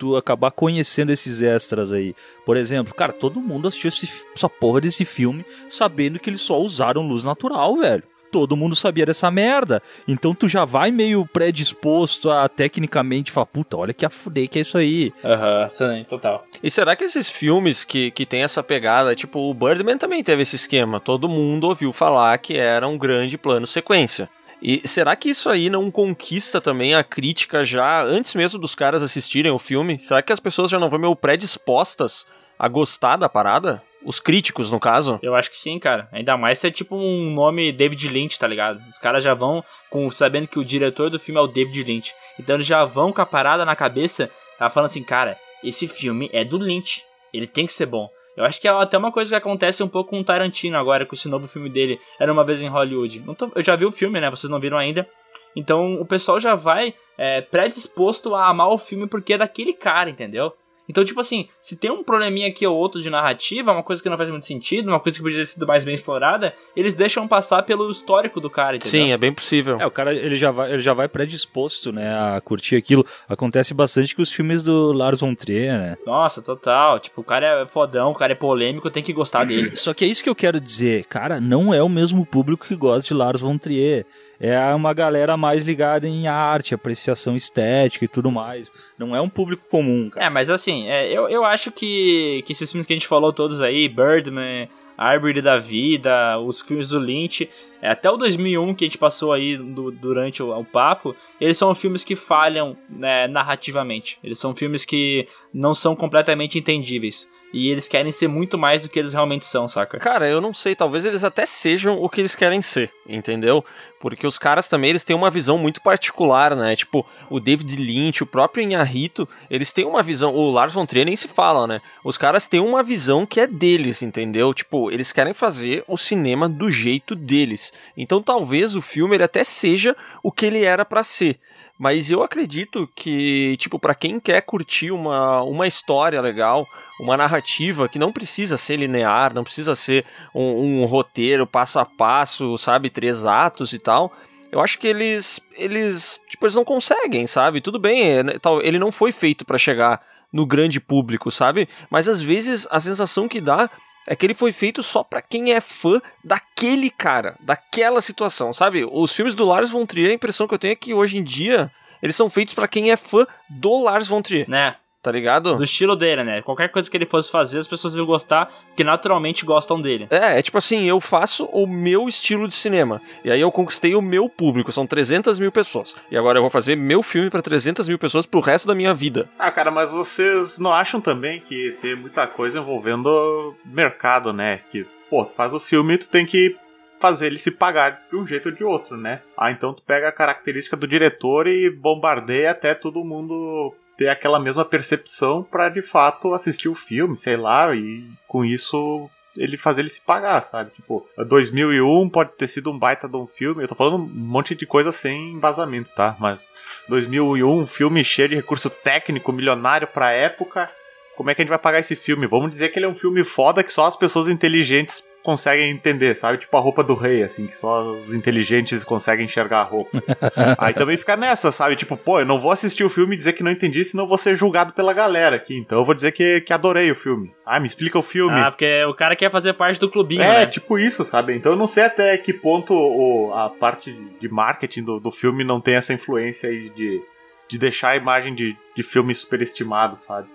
Tu, acabar conhecendo esses extras aí. Por exemplo, cara, todo mundo assistiu esse, essa porra desse filme sabendo que eles só usaram luz natural, velho. Todo mundo sabia dessa merda. Então tu já vai meio predisposto a tecnicamente falar, puta, olha que afudei que é isso aí. Aham, sim, total. E será que esses filmes que, que tem essa pegada, tipo, o Birdman também teve esse esquema. Todo mundo ouviu falar que era um grande plano sequência. E será que isso aí não conquista também a crítica já antes mesmo dos caras assistirem o filme? Será que as pessoas já não vão meio predispostas a gostar da parada? Os críticos, no caso? Eu acho que sim, cara. Ainda mais se é tipo um nome David Lynch, tá ligado? Os caras já vão com sabendo que o diretor do filme é o David Lynch. Então eles já vão com a parada na cabeça, tá falando assim, cara, esse filme é do Lynch. Ele tem que ser bom. Eu acho que é até uma coisa que acontece um pouco com o Tarantino agora, com esse novo filme dele, Era Uma Vez em Hollywood. Tô- eu já vi o filme, né? Vocês não viram ainda. Então o pessoal já vai é, predisposto a amar o filme porque é daquele cara, entendeu? Então, tipo assim, se tem um probleminha aqui ou outro de narrativa, uma coisa que não faz muito sentido, uma coisa que podia ter sido mais bem explorada, eles deixam passar pelo histórico do cara, entendeu? Sim, é bem possível. É, o cara ele já vai, ele já vai predisposto, né, a curtir aquilo. Acontece bastante com os filmes do Lars von Trier, né? Nossa, total. Tipo, o cara é fodão, o cara é polêmico, tem que gostar dele. Só que é isso que eu quero dizer, cara, não é o mesmo público que gosta de Lars von Trier. É uma galera mais ligada em arte, apreciação estética e tudo mais. Não é um público comum, cara. É, mas assim, é, eu, eu acho que, que esses filmes que a gente falou todos aí, Birdman, Árvore da Vida, os filmes do Lynch, é, até o 2001 que a gente passou aí do, durante o, o, papo, eles são filmes que falham né, narrativamente. Eles são filmes que não são completamente entendíveis. E eles querem ser muito mais do que eles realmente são, saca? Cara, eu não sei, talvez eles até sejam o que eles querem ser, entendeu? Porque os caras também, eles têm uma visão muito particular, né? Tipo, o David Lynch, o próprio Inharito, eles têm uma visão, o Lars von Trier nem se fala, né? Os caras têm uma visão que é deles, entendeu? Tipo, eles querem fazer o cinema do jeito deles. Então talvez o filme ele até seja o que ele era para ser. Mas eu acredito que, tipo, para quem quer curtir uma, uma história legal, uma narrativa que não precisa ser linear, não precisa ser um, um roteiro passo a passo, sabe, três atos e tal. Eu acho que eles, eles, tipo, eles não conseguem, sabe? Tudo bem, é, né, ele não foi feito para chegar no grande público, sabe? Mas às vezes a sensação que dá é que ele foi feito só para quem é fã daquele cara, daquela situação, sabe? Os filmes do Lars von Trier, a impressão que eu tenho é que hoje em dia eles são feitos para quem é fã do Lars von Trier. Né? Tá ligado? Do estilo dele, né? Qualquer coisa que ele fosse fazer, as pessoas iam gostar, porque naturalmente gostam dele. É, é tipo assim, eu faço o meu estilo de cinema. E aí eu conquistei o meu público, são 300 mil pessoas. E agora eu vou fazer meu filme para 300 mil pessoas pro resto da minha vida. Ah, cara, mas vocês não acham também que tem muita coisa envolvendo mercado, né? Que, pô, tu faz o filme e tu tem que fazer ele se pagar de um jeito ou de outro, né? Ah, então tu pega a característica do diretor e bombardeia até todo mundo ter aquela mesma percepção para de fato assistir o filme, sei lá, e com isso ele fazer ele se pagar, sabe? Tipo, 2001 pode ter sido um baita de um filme. Eu tô falando um monte de coisa sem embasamento, tá? Mas 2001, um filme cheio de recurso técnico, milionário pra época. Como é que a gente vai pagar esse filme? Vamos dizer que ele é um filme foda que só as pessoas inteligentes conseguem entender, sabe? Tipo a roupa do rei, assim, que só os inteligentes conseguem enxergar a roupa. Aí também fica nessa, sabe? Tipo, pô, eu não vou assistir o filme e dizer que não entendi, senão vou ser julgado pela galera aqui. Então eu vou dizer que, que adorei o filme. Ah, me explica o filme. Ah, porque o cara quer fazer parte do clubinho, é, né? tipo isso, sabe? Então eu não sei até que ponto o, a parte de marketing do, do filme não tem essa influência aí de, de deixar a imagem de, de filme superestimado, sabe?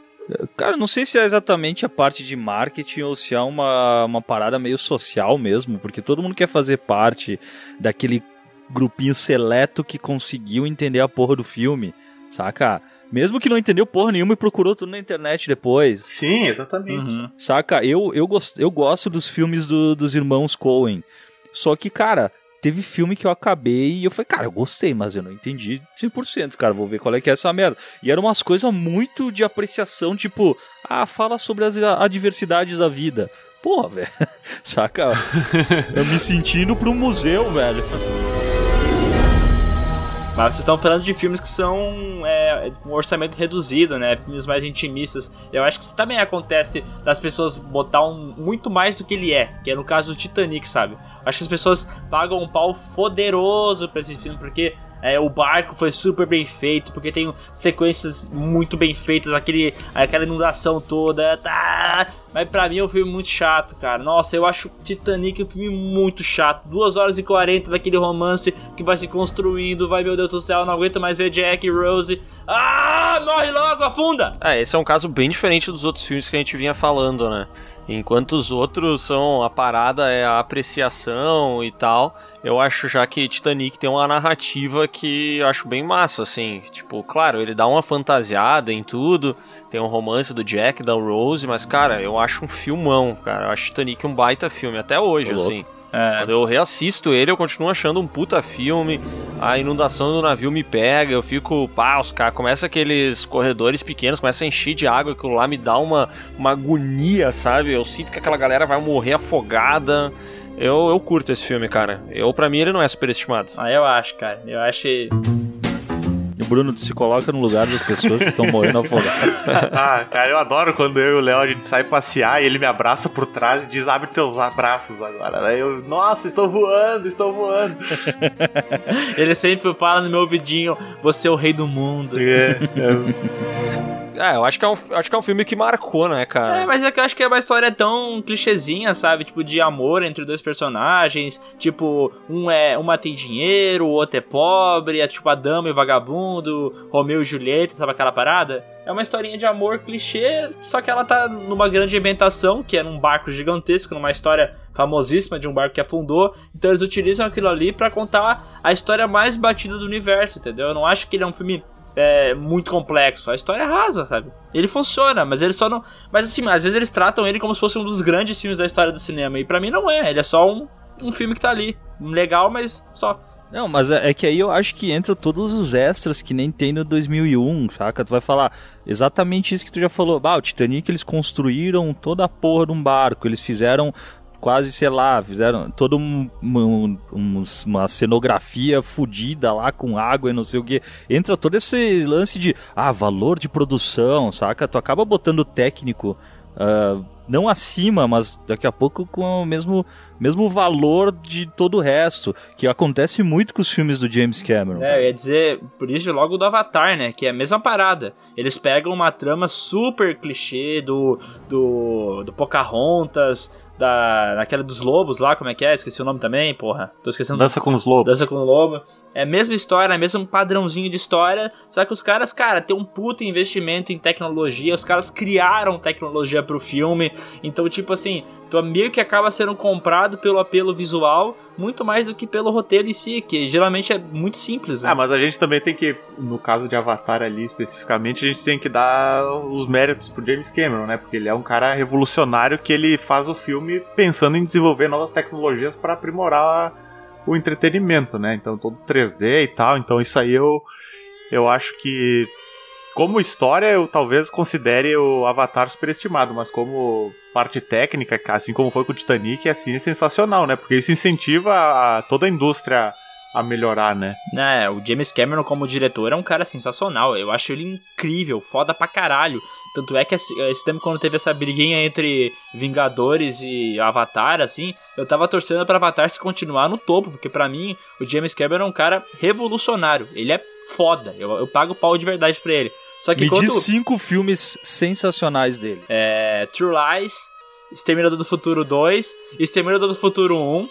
Cara, não sei se é exatamente a parte de marketing ou se é uma, uma parada meio social mesmo, porque todo mundo quer fazer parte daquele grupinho seleto que conseguiu entender a porra do filme, saca? Mesmo que não entendeu porra nenhuma e procurou tudo na internet depois. Sim, exatamente. Uhum. Saca? Eu, eu, gost, eu gosto dos filmes do, dos irmãos Coen. Só que, cara, teve filme que eu acabei e eu falei, cara, eu gostei, mas eu não entendi 100%, cara, vou ver qual é que é essa merda. E eram umas coisas muito de apreciação, tipo, ah, fala sobre as adversidades da vida. Porra, velho, saca? eu me sentindo um museu, velho. Mas vocês estão falando de filmes que são é, um orçamento reduzido, né? Filmes mais intimistas. Eu acho que isso também acontece das pessoas botar um, muito mais do que ele é, que é no caso do Titanic, sabe? Acho que as pessoas pagam um pau poderoso pra esse filme, porque é, o barco foi super bem feito, porque tem sequências muito bem feitas, aquele, aquela inundação toda. Tá. Mas pra mim é um filme muito chato, cara. Nossa, eu acho Titanic um filme muito chato. 2 horas e 40 daquele romance que vai se construindo. Vai, meu Deus do céu, não aguento mais ver Jack e Rose. Ah, morre logo, afunda! É, esse é um caso bem diferente dos outros filmes que a gente vinha falando, né? Enquanto os outros são a parada é a apreciação e tal, eu acho já que Titanic tem uma narrativa que eu acho bem massa, assim. Tipo, claro, ele dá uma fantasiada em tudo, tem um romance do Jack, da Rose, mas, cara, eu acho um filmão, cara. Eu acho Titanic um baita filme, até hoje, assim. É. Quando eu reassisto ele, eu continuo achando um puta filme. A inundação do navio me pega, eu fico, pá, os caras começa aqueles corredores pequenos, começa a encher de água, aquilo lá me dá uma, uma agonia, sabe? Eu sinto que aquela galera vai morrer afogada. Eu, eu curto esse filme, cara. Eu, pra mim, ele não é superestimado. Ah, eu acho, cara. Eu acho. O Bruno se coloca no lugar das pessoas que estão morrendo afogadas. ah, cara, eu adoro quando eu e o Léo a gente sai passear e ele me abraça por trás e diz: abre teus abraços agora. Daí eu, nossa, estou voando, estou voando. ele sempre fala no meu ouvidinho: você é o rei do mundo. É, é. É, eu acho que é um, acho que é um filme que marcou, né, cara? É, mas é que eu acho que é uma história tão clichêzinha, sabe? Tipo, de amor entre dois personagens. Tipo, um é uma tem dinheiro, o outro é pobre, é tipo a dama e o vagabundo, Romeu e Julieta, sabe aquela parada? É uma historinha de amor clichê, só que ela tá numa grande ambientação, que é num barco gigantesco, numa história famosíssima de um barco que afundou. Então eles utilizam aquilo ali para contar a história mais batida do universo, entendeu? Eu não acho que ele é um filme é, muito complexo. A história é rasa, sabe? Ele funciona, mas ele só não. Mas assim, às vezes eles tratam ele como se fosse um dos grandes filmes da história do cinema. E para mim não é. Ele é só um, um filme que tá ali. Legal, mas só. Não, mas é, é que aí eu acho que entra todos os extras que nem tem no 2001, saca? Tu vai falar exatamente isso que tu já falou. Bah, o Titanic eles construíram toda a porra de um barco, eles fizeram quase, sei lá, fizeram toda um, um, um, uma cenografia fodida lá com água e não sei o que. Entra todo esse lance de, ah, valor de produção, saca? Tu acaba botando o técnico. Uh, não acima, mas daqui a pouco com o mesmo, mesmo valor de todo o resto, que acontece muito com os filmes do James Cameron. É, eu ia dizer, por isso logo do Avatar, né, que é a mesma parada. Eles pegam uma trama super clichê do, do, do Pocahontas, da, daquela dos lobos lá, como é que é? Esqueci o nome também, porra. Tô esquecendo. Dança com os lobos. Dança com o lobo. É a mesma história, é mesmo padrãozinho de história, só que os caras, cara, tem um puta investimento em tecnologia, os caras criaram tecnologia pro filme, então, tipo assim, tu meio que acaba sendo comprado pelo apelo visual, muito mais do que pelo roteiro em si, que geralmente é muito simples, né? Ah, mas a gente também tem que, no caso de Avatar ali especificamente, a gente tem que dar os méritos pro James Cameron, né? Porque ele é um cara revolucionário que ele faz o filme pensando em desenvolver novas tecnologias para aprimorar o entretenimento, né? Então todo 3D e tal. Então isso aí eu, eu acho que como história eu talvez considere o Avatar superestimado, mas como parte técnica, assim como foi com o Titanic, assim é sensacional, né? Porque isso incentiva a, toda a indústria a melhorar, né? É, o James Cameron como diretor é um cara sensacional. Eu acho ele incrível, foda pra caralho. Tanto é que esse, tempo, quando teve essa briguinha entre Vingadores e Avatar, assim, eu tava torcendo pra Avatar se continuar no topo, porque para mim o James Cameron é um cara revolucionário. Ele é foda. Eu, eu pago pau de verdade pra ele. Só que Me quando... diz cinco filmes sensacionais dele. É. True Lies, Exterminador do Futuro 2, Exterminador do Futuro 1,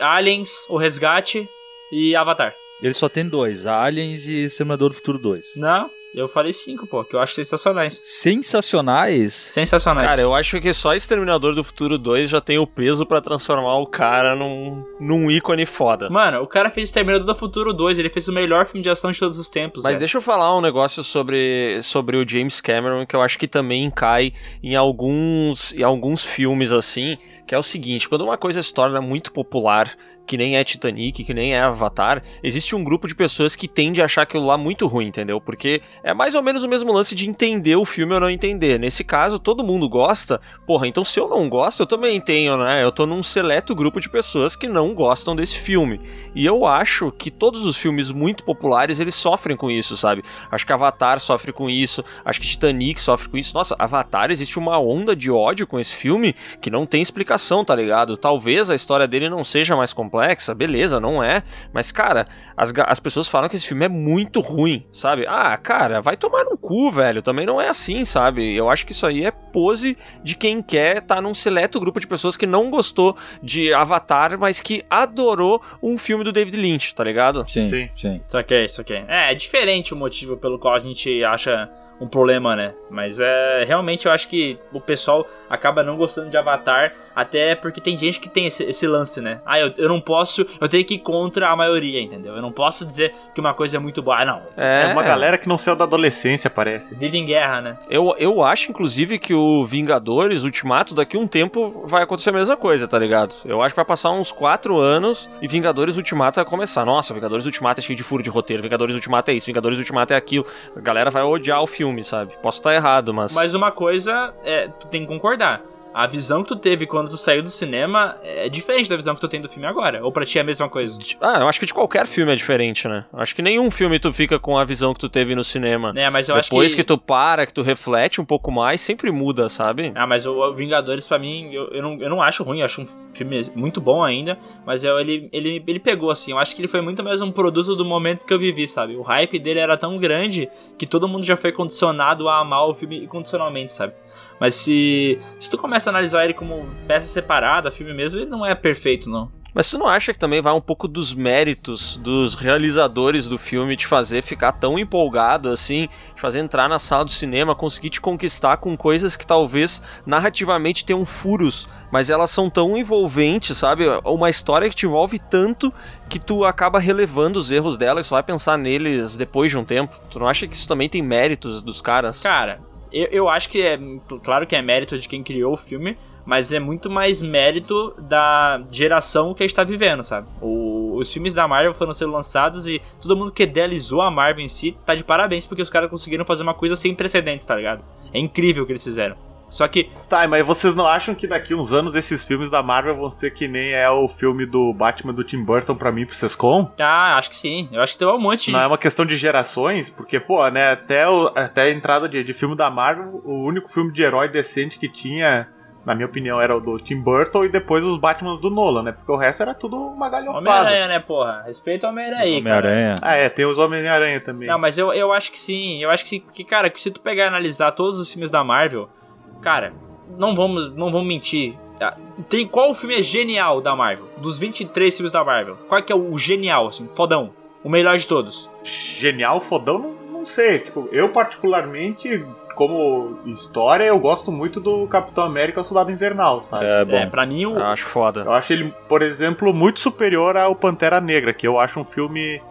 Aliens, O Resgate e Avatar. Ele só tem dois, Aliens e Exterminador do Futuro 2. Não, eu falei cinco, pô, que eu acho sensacionais. Sensacionais? Sensacionais. Cara, eu acho que só Exterminador do Futuro 2 já tem o peso para transformar o cara num, num ícone foda. Mano, o cara fez Exterminador do Futuro 2, ele fez o melhor filme de ação de todos os tempos. Mas velho. deixa eu falar um negócio sobre, sobre o James Cameron que eu acho que também cai em alguns, em alguns filmes assim, que é o seguinte, quando uma coisa se torna muito popular, que nem é Titanic, que nem é Avatar, existe um grupo de pessoas que tende a achar aquilo lá muito ruim, entendeu? Porque é mais ou menos o mesmo lance de entender o filme ou não entender. Nesse caso, todo mundo gosta, porra, então se eu não gosto, eu também tenho, né? Eu tô num seleto grupo de pessoas que não gostam desse filme. E eu acho que todos os filmes muito populares, eles sofrem com isso, sabe? Acho que Avatar sofre com isso, acho que Titanic sofre com isso. Nossa, Avatar existe uma onda de ódio com esse filme que não tem explicação, tá ligado? Talvez a história dele não seja mais complexa complexa, beleza, não é. Mas, cara, as, as pessoas falam que esse filme é muito ruim, sabe? Ah, cara, vai tomar no cu, velho. Também não é assim, sabe? Eu acho que isso aí é pose de quem quer estar tá num seleto grupo de pessoas que não gostou de Avatar, mas que adorou um filme do David Lynch, tá ligado? Sim, sim. sim. Isso aqui, isso aqui. É, é diferente o motivo pelo qual a gente acha um problema, né? Mas é realmente eu acho que o pessoal acaba não gostando de Avatar, até porque tem gente que tem esse, esse lance, né? Ah, eu, eu não posso, eu tenho que ir contra a maioria, entendeu? Eu não posso dizer que uma coisa é muito boa. Ah, não. É, uma galera que não saiu da adolescência, parece. Vive em guerra, né? Eu, eu acho, inclusive, que o Vingadores, Ultimato, daqui a um tempo vai acontecer a mesma coisa, tá ligado? Eu acho que vai passar uns 4 anos e Vingadores Ultimato vai começar. Nossa, Vingadores Ultimato é cheio de furo de roteiro, Vingadores Ultimato é isso, Vingadores Ultimato é aquilo. A galera vai odiar o filme, sabe? Posso estar errado, mas. Mas uma coisa é, tu tem que concordar. A visão que tu teve quando tu saiu do cinema é diferente da visão que tu tem do filme agora. Ou pra ti é a mesma coisa? Ah, eu acho que de qualquer filme é diferente, né? Acho que nenhum filme tu fica com a visão que tu teve no cinema. É, mas eu acho Depois que... que... tu para, que tu reflete um pouco mais, sempre muda, sabe? Ah, mas o o Vingadores, pra mim, eu, eu, não, eu não acho ruim, eu acho um filme muito bom ainda, mas eu, ele, ele, ele pegou, assim, eu acho que ele foi muito mais um produto do momento que eu vivi, sabe? O hype dele era tão grande que todo mundo já foi condicionado a amar o filme incondicionalmente, sabe? Mas se, se tu começa a analisar ele como peça separada, filme mesmo, ele não é perfeito, não. Mas tu não acha que também vai um pouco dos méritos dos realizadores do filme te fazer ficar tão empolgado assim, te fazer entrar na sala do cinema, conseguir te conquistar com coisas que talvez narrativamente tenham furos, mas elas são tão envolventes, sabe? Uma história que te envolve tanto que tu acaba relevando os erros dela e só vai pensar neles depois de um tempo. Tu não acha que isso também tem méritos dos caras? Cara, eu, eu acho que é. Claro que é mérito de quem criou o filme, mas é muito mais mérito da geração que a gente tá vivendo, sabe? O, os filmes da Marvel foram sendo lançados e todo mundo que idealizou a Marvel em si tá de parabéns porque os caras conseguiram fazer uma coisa sem precedentes, tá ligado? É incrível o que eles fizeram. Só que. Tá, mas vocês não acham que daqui uns anos esses filmes da Marvel vão ser que nem é o filme do Batman do Tim Burton pra mim pro Sescom? Ah, acho que sim. Eu acho que tem um monte. Não é uma questão de gerações, porque, pô, né, até, o, até a entrada de, de filme da Marvel, o único filme de herói decente que tinha na minha opinião, era o do Tim Burton e depois os Batmans do Nolan, né? Porque o resto era tudo uma galhofada. Homem-Aranha, né, porra? Respeito ao Homem-Aranha aí, Homem-Aranha. Ah, é, tem os Homem-Aranha também. Não, mas eu, eu acho que sim. Eu acho que, que, cara, que se tu pegar e analisar todos os filmes da Marvel, cara, não vamos, não vamos mentir. Ah, Tem qual filme é genial da Marvel? Dos 23 filmes da Marvel. Qual que é o genial, assim, fodão? O melhor de todos. Genial, fodão, não, não sei. Tipo, eu particularmente, como história, eu gosto muito do Capitão América o Soldado Invernal, sabe? É bom. É, pra mim o. Eu acho foda. Eu acho ele, por exemplo, muito superior ao Pantera Negra, que eu acho um filme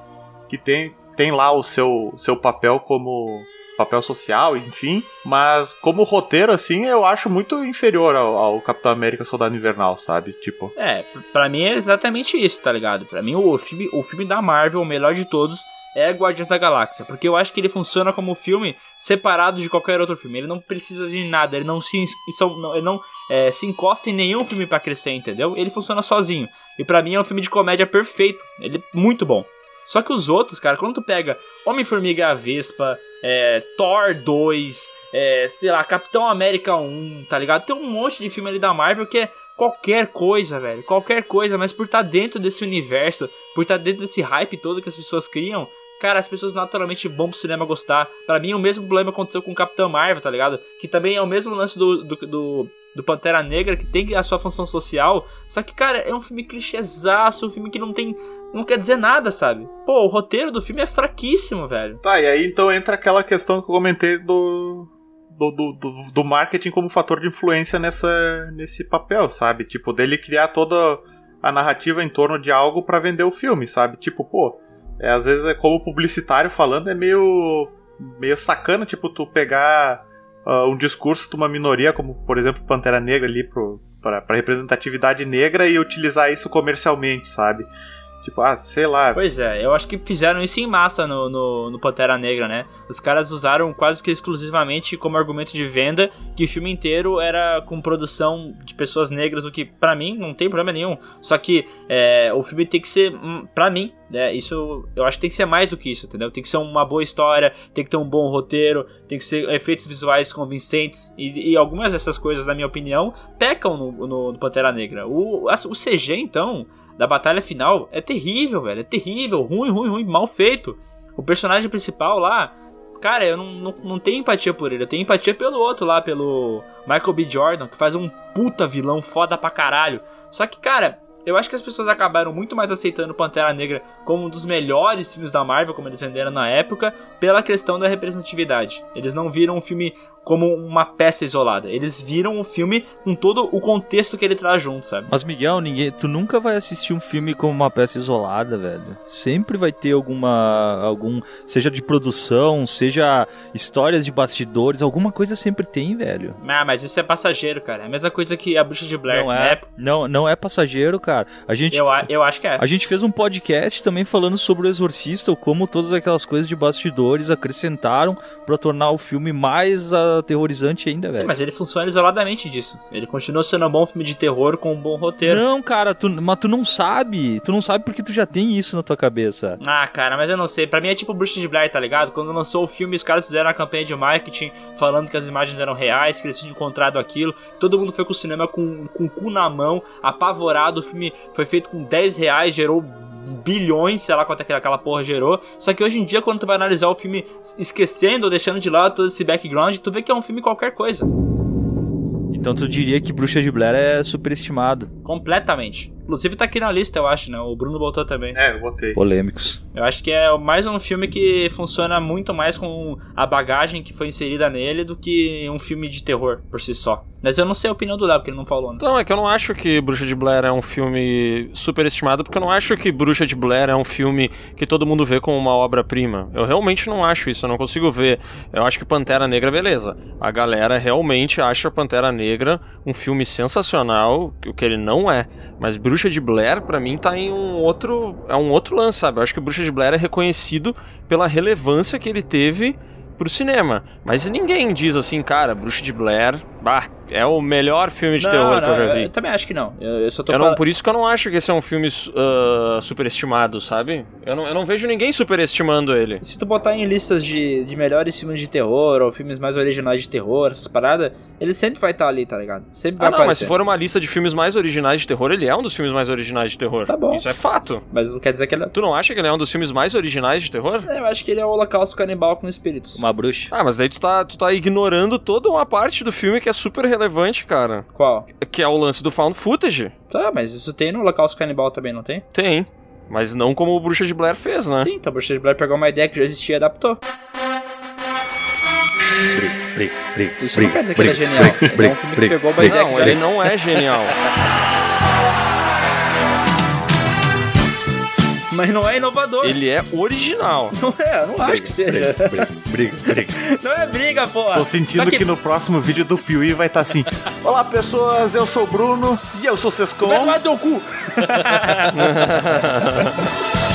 que tem, tem lá o seu, seu papel como papel social, enfim, mas como roteiro, assim, eu acho muito inferior ao, ao Capitão América Soldado Invernal, sabe? Tipo, É, pra mim é exatamente isso, tá ligado? Pra mim o filme, o filme da Marvel, o melhor de todos, é Guardiões da Galáxia. Porque eu acho que ele funciona como filme separado de qualquer outro filme. Ele não precisa de nada, ele não se, não- ele não, é, se encosta em nenhum filme pra crescer, entendeu? Ele funciona sozinho. E pra mim é um filme de comédia perfeito. Ele é muito bom. Só que os outros, cara, quando tu pega Homem-Formiga a Vespa, é, Thor 2, é, sei lá, Capitão América 1, tá ligado? Tem um monte de filme ali da Marvel que é qualquer coisa, velho. Qualquer coisa, mas por estar dentro desse universo, por estar dentro desse hype todo que as pessoas criam, cara, as pessoas naturalmente vão pro cinema gostar. Pra mim, o mesmo problema aconteceu com o Capitão Marvel, tá ligado? Que também é o mesmo lance do, do, do, do Pantera Negra, que tem a sua função social. Só que, cara, é um filme clichêzaço, um filme que não tem. Não quer dizer nada, sabe? Pô, o roteiro do filme é fraquíssimo, velho. Tá, e aí então entra aquela questão que eu comentei do. Do, do, do- do marketing como fator de influência nessa, nesse papel, sabe? Tipo, dele criar toda a narrativa em torno de algo pra vender o filme, sabe? Tipo, pô, é, às vezes é como publicitário falando, é meio, meio sacana, tipo, tu pegar ah, um discurso de uma minoria, como por exemplo Pantera Negra ali pra representatividade negra e utilizar isso comercialmente, sabe? Tipo, ah, sei lá, Pois é, eu acho que fizeram isso em massa no, no, no Pantera Negra, né? Os caras usaram quase que exclusivamente como argumento de venda que o filme inteiro era com produção de pessoas negras, o que pra mim não tem problema nenhum. Só que é, o filme tem que ser, hum, pra mim, né, isso eu acho que tem que ser mais do que isso, entendeu? Tem que ser uma boa história, tem que ter um bom roteiro, tem que ser efeitos visuais convincentes e, e algumas dessas coisas, na minha opinião, pecam no, no, no Pantera Negra. O, o CG, então, da batalha final é terrível, velho. É terrível, ruim, ruim, ruim, mal feito. O personagem principal lá, cara, eu não, não, não tenho empatia por ele. Eu tenho empatia pelo outro lá, pelo Michael B. Jordan, que faz um puta vilão foda pra caralho. Só que, cara, eu acho que as pessoas acabaram muito mais aceitando Pantera Negra como um dos melhores filmes da Marvel, como eles venderam na época, pela questão da representatividade. Eles não viram o filme como uma peça isolada. Eles viram o filme com todo o contexto que ele traz junto, sabe? Mas Miguel, ninguém, tu nunca vai assistir um filme como uma peça isolada, velho. Sempre vai ter alguma algum, seja de produção, seja histórias de bastidores, alguma coisa sempre tem, velho. Ah, mas isso é passageiro, cara. É a mesma coisa que a Bruxa de Blair. Não né? é, não, não é passageiro, cara. A gente Eu, eu acho que é. A gente fez um podcast também falando sobre o Exorcista, ou como todas aquelas coisas de bastidores acrescentaram pra tornar o filme mais ah, aterrorizante ainda, Sim, velho. mas ele funciona isoladamente disso. Ele continua sendo um bom filme de terror com um bom roteiro. Não, cara, tu, mas tu não sabe. Tu não sabe porque tu já tem isso na tua cabeça. Ah, cara, mas eu não sei. Pra mim é tipo Bruxa de Blair, tá ligado? Quando lançou o filme, os caras fizeram a campanha de marketing falando que as imagens eram reais, que eles tinham encontrado aquilo. Todo mundo foi com o cinema com, com o cu na mão, apavorado. O filme foi feito com 10 reais, gerou bilhões, sei lá quanto é que aquela porra gerou. Só que hoje em dia, quando tu vai analisar o filme esquecendo ou deixando de lado todo esse background, tu vê que é um filme qualquer coisa. Então tu diria que Bruxa de Blair é superestimado. Completamente. Inclusive tá aqui na lista, eu acho, né? O Bruno botou também. É, eu botei. Polêmicos. Eu acho que é mais um filme que funciona muito mais com a bagagem que foi inserida nele do que um filme de terror por si só. Mas eu não sei a opinião do Léo, porque ele não falou, né? Então, é que eu não acho que Bruxa de Blair é um filme superestimado, porque eu não acho que Bruxa de Blair é um filme que todo mundo vê como uma obra-prima. Eu realmente não acho isso, eu não consigo ver. Eu acho que Pantera Negra, beleza. A galera realmente acha Pantera Negra um filme sensacional, o que ele não é. Mas Bruxa de Blair, pra mim, tá em um outro. É um outro lance, sabe? Eu acho que Bruxa de Blair é reconhecido pela relevância que ele teve pro cinema. Mas ninguém diz assim, cara, Bruxa de Blair, bah, é o melhor filme de Não, terror que não, eu já vi. Eu também acho que não. Eu, eu só tô Eu não- falando. por isso que eu não acho que esse é um filme uh, superestimado, sabe? Eu não, eu não vejo ninguém superestimando ele. Se tu botar em listas de, de melhores filmes de terror ou filmes mais originais de terror, essas paradas, ele sempre vai estar ali, tá ligado? Sempre vai Ah, não, mas aparecer. se for uma lista de filmes mais originais de terror, ele é um dos filmes mais originais de terror. Tá bom. Isso é fato. Mas não quer dizer que ele é. Tu não acha que ele é um dos filmes mais originais de terror? Eu acho que ele é o holocausto canibal com espíritos. Uma bruxa. Ah, mas daí tu tá, tu tá ignorando toda uma parte do filme que é super relevante, cara. Qual? Que é o lance do found footage. Tá, mas isso tem no holocausto canibal também, não tem? Tem. Mas não como o Bruxa de Blair fez, né? Sim, então a Bruxa de Blair pegou uma ideia que já existia e adaptou. Isso não quer dizer que ele é genial. Ele é um filme que pegou uma ideia Não, ele não é genial. Mas não é inovador. Ele é original. Não é, não acho que seja. Briga, briga. Não é briga, porra. Tô sentindo Só que... no próximo vídeo do Piuí vai estar assim. Olá pessoas, eu sou o Bruno e eu sou o Sescon. Vai tomar teu cu.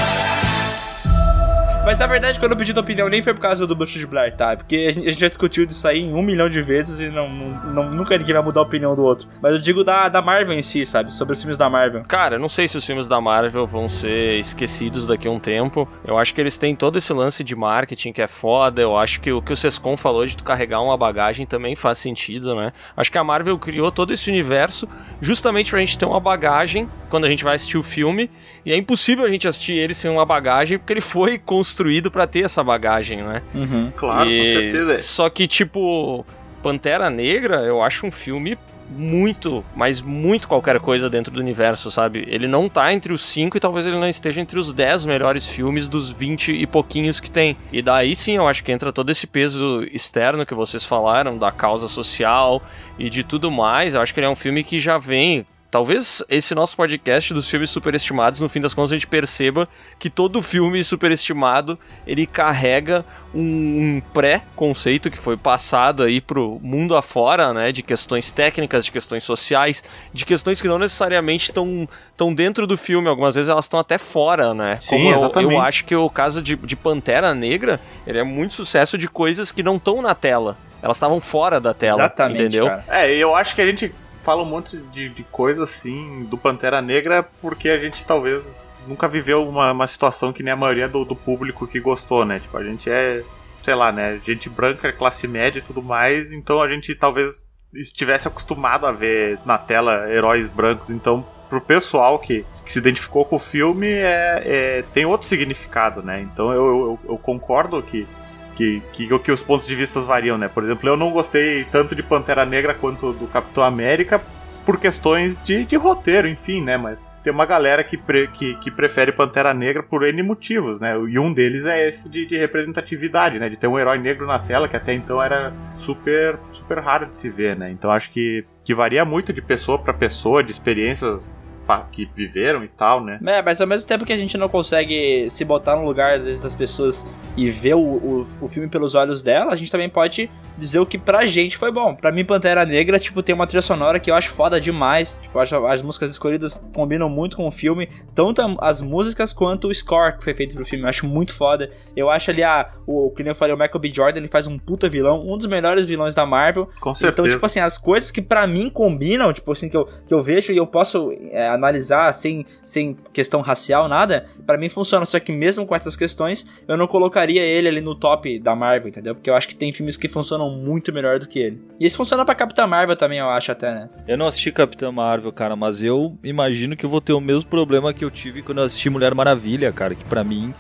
Mas na verdade, quando eu pedi tua opinião, nem foi por causa do Bruxa de Blair, tá? Porque a gente a gente já discutiu disso aí um milhão de vezes e não, não- nunca ninguém vai mudar a opinião do outro. Mas eu digo da, da Marvel em si, sabe? Sobre os filmes da Marvel. Cara, não sei se os filmes da Marvel vão ser esquecidos daqui a um tempo. Eu acho que eles têm todo esse lance de marketing que é foda. Eu acho que o que o Sescon falou de tu carregar uma bagagem também faz sentido, né? Acho que a Marvel criou todo esse universo justamente pra gente ter uma bagagem quando a gente vai assistir o filme. E é impossível a gente assistir ele sem uma bagagem, porque ele foi construído pra ter essa bagagem, né? Uhum. Claro, E- com certeza. Só que, tipo, Pantera Negra, eu acho um filme muito, mas muito qualquer coisa dentro do universo, sabe? Ele não tá entre os cinco e talvez ele não esteja entre os 10 melhores filmes dos 20 e pouquinhos que tem. E daí sim eu acho que entra todo esse peso externo que vocês falaram, da causa social e de tudo mais. Eu acho que ele é um filme que já vem. Talvez esse nosso podcast dos filmes superestimados, no fim das contas, a gente perceba que todo filme superestimado ele carrega um, um pré-conceito que foi passado aí pro mundo afora, né? De questões técnicas, de questões sociais, de questões que não necessariamente estão tão dentro do filme, algumas vezes elas estão até fora, né? Sim, Como eu- eu, exatamente. acho que o caso de, de Pantera Negra, ele é muito sucesso de coisas que não estão na tela. Elas estavam fora da tela, Exatamente, entendeu? cara. É, eu acho que a gente fala um monte de, de coisa assim do Pantera Negra porque a gente talvez nunca viveu uma, uma situação que nem a maioria do, do público que gostou, né? Tipo, a gente é, sei lá, né? Gente branca, classe média e tudo mais, então a gente talvez estivesse acostumado a ver na tela heróis brancos, então pro pessoal que, que se identificou com o filme é, é- tem outro significado, né? Então eu, eu, eu concordo que que, que, que os pontos de vista variam, né? Por exemplo, eu não gostei tanto de Pantera Negra quanto do Capitão América por questões de, de roteiro, enfim, né? Mas tem uma galera que, pre- que, que prefere Pantera Negra por N motivos, né? E um deles é esse de, de representatividade, né? De ter um herói negro na tela, que até então era super, super raro de se ver, né? Então acho que, que varia muito de pessoa para pessoa, de experiências que viveram e tal, né? É, mas ao mesmo tempo que a gente não consegue se botar no lugar, às vezes, das pessoas e ver o, o, o filme pelos olhos dela, a gente também pode dizer o que pra gente foi bom. Pra mim, Pantera Negra, tipo, tem uma trilha sonora que eu acho foda demais. Tipo, acho as músicas escolhidas combinam muito com o filme, tanto a- as músicas quanto o score que foi feito pro filme. Eu acho muito foda. Eu acho ali, ah, o que nem eu falei, o Michael B. Jordan, ele faz um puta vilão, um dos melhores vilões da Marvel. Com certeza. Então, tipo assim, as coisas que pra mim combinam, tipo assim, que eu, que eu vejo e eu posso é, analisar sem, sem questão racial, nada, pra mim funciona. Só que mesmo com essas questões, eu não colocaria ele ali no top da Marvel, entendeu? Porque eu acho que tem filmes que funcionam muito melhor do que ele. E isso funciona pra Capitã Marvel também, eu acho até, né? Eu não assisti Capitã Marvel, cara, mas eu imagino que eu vou ter o mesmo problema que eu tive quando eu assisti Mulher Maravilha, cara, que pra mim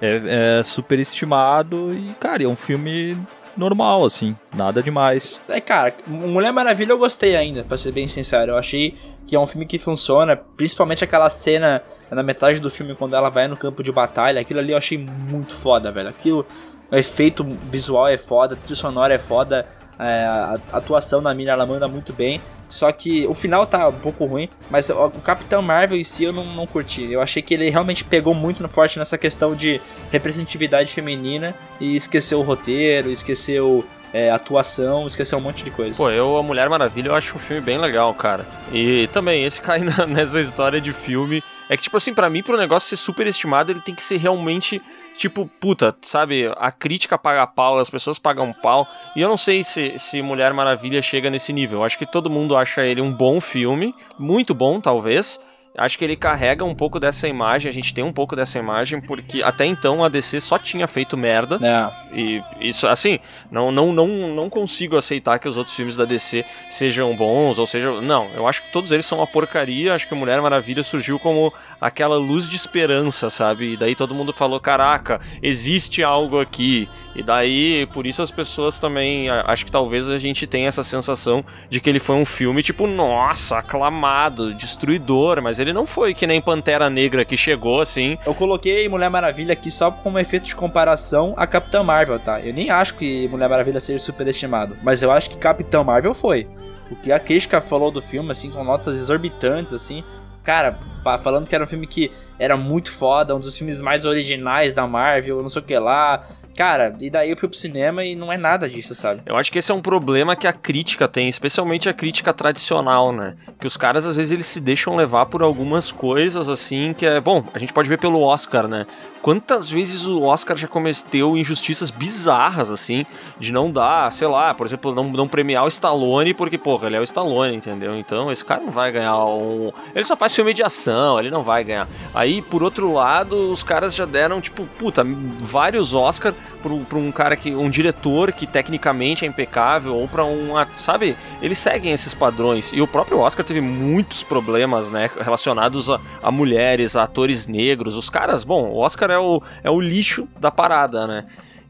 é, é superestimado e, cara, é um filme normal, assim, nada demais. É, cara, Mulher Maravilha eu gostei ainda, pra ser bem sincero. Eu achei que é um filme que funciona, principalmente aquela cena na metade do filme quando ela vai no campo de batalha. Aquilo ali eu achei muito foda, velho. Aquilo, o efeito visual é foda, a trilha sonora é foda, é, a atuação da mina ela manda muito bem. Só que o final tá um pouco ruim, mas o Capitão Marvel em si eu não, não curti. Eu achei que ele realmente pegou muito forte nessa questão de representatividade feminina e esqueceu o roteiro, esqueceu é, atuação, esqueceu um monte de coisa. Pô, eu, a Mulher Maravilha, eu acho um filme bem legal, cara. E também, esse cai na- nessa história de filme. É que, tipo assim, pra mim, pro negócio ser super estimado, ele tem que ser realmente, tipo, puta, sabe? A crítica paga pau, as pessoas pagam pau. E eu não sei se, se Mulher Maravilha chega nesse nível. Eu acho que todo mundo acha ele um bom filme, muito bom, talvez. Acho que ele carrega um pouco dessa imagem, a gente tem um pouco dessa imagem, porque até então a DC só tinha feito merda. É. E isso, assim, não, não, não, não consigo aceitar que os outros filmes da DC sejam bons, ou seja, não, eu acho que todos eles são uma porcaria, acho que Mulher Maravilha surgiu como aquela luz de esperança, sabe? E daí todo mundo falou, caraca, existe algo aqui. E daí, por isso as pessoas também, acho que talvez a gente tenha essa sensação de que ele foi um filme tipo, nossa, aclamado, destruidor, mas ele não foi que nem Pantera Negra que chegou assim, Eu coloquei Mulher Maravilha aqui só como efeito de comparação a Capitã Marvel, tá? Eu nem acho que Mulher Maravilha seja superestimado, mas eu acho que Capitã Marvel foi. O que a crítica falou do filme, assim, com notas exorbitantes, assim, cara, falando que era um filme que era muito foda, um dos filmes mais originais da Marvel, não sei o que lá. Cara, e daí eu fui pro cinema e não é nada disso, sabe? Eu acho que esse é um problema que a crítica tem, especialmente a crítica tradicional, né? Que os caras às vezes eles se deixam levar por algumas coisas assim que é, bom, a gente pode ver pelo Oscar, né? Quantas vezes o Oscar já cometeu injustiças bizarras assim, de não dar, sei lá, por exemplo, não, não premiar o Stallone porque, porra, ele é o Stallone, entendeu? Então esse cara não vai ganhar um. Ele só faz filme de ação, ele não vai ganhar. Aí, por outro lado, os caras já deram, tipo, puta, vários Oscar pra um- cara que. um diretor que tecnicamente é impecável, ou pra um. Sabe? Eles seguem esses padrões. E o próprio Oscar teve muitos problemas, né? Relacionados a, a mulheres, a atores negros. Os caras, bom, o Oscar é o, é o lixo da parada, né?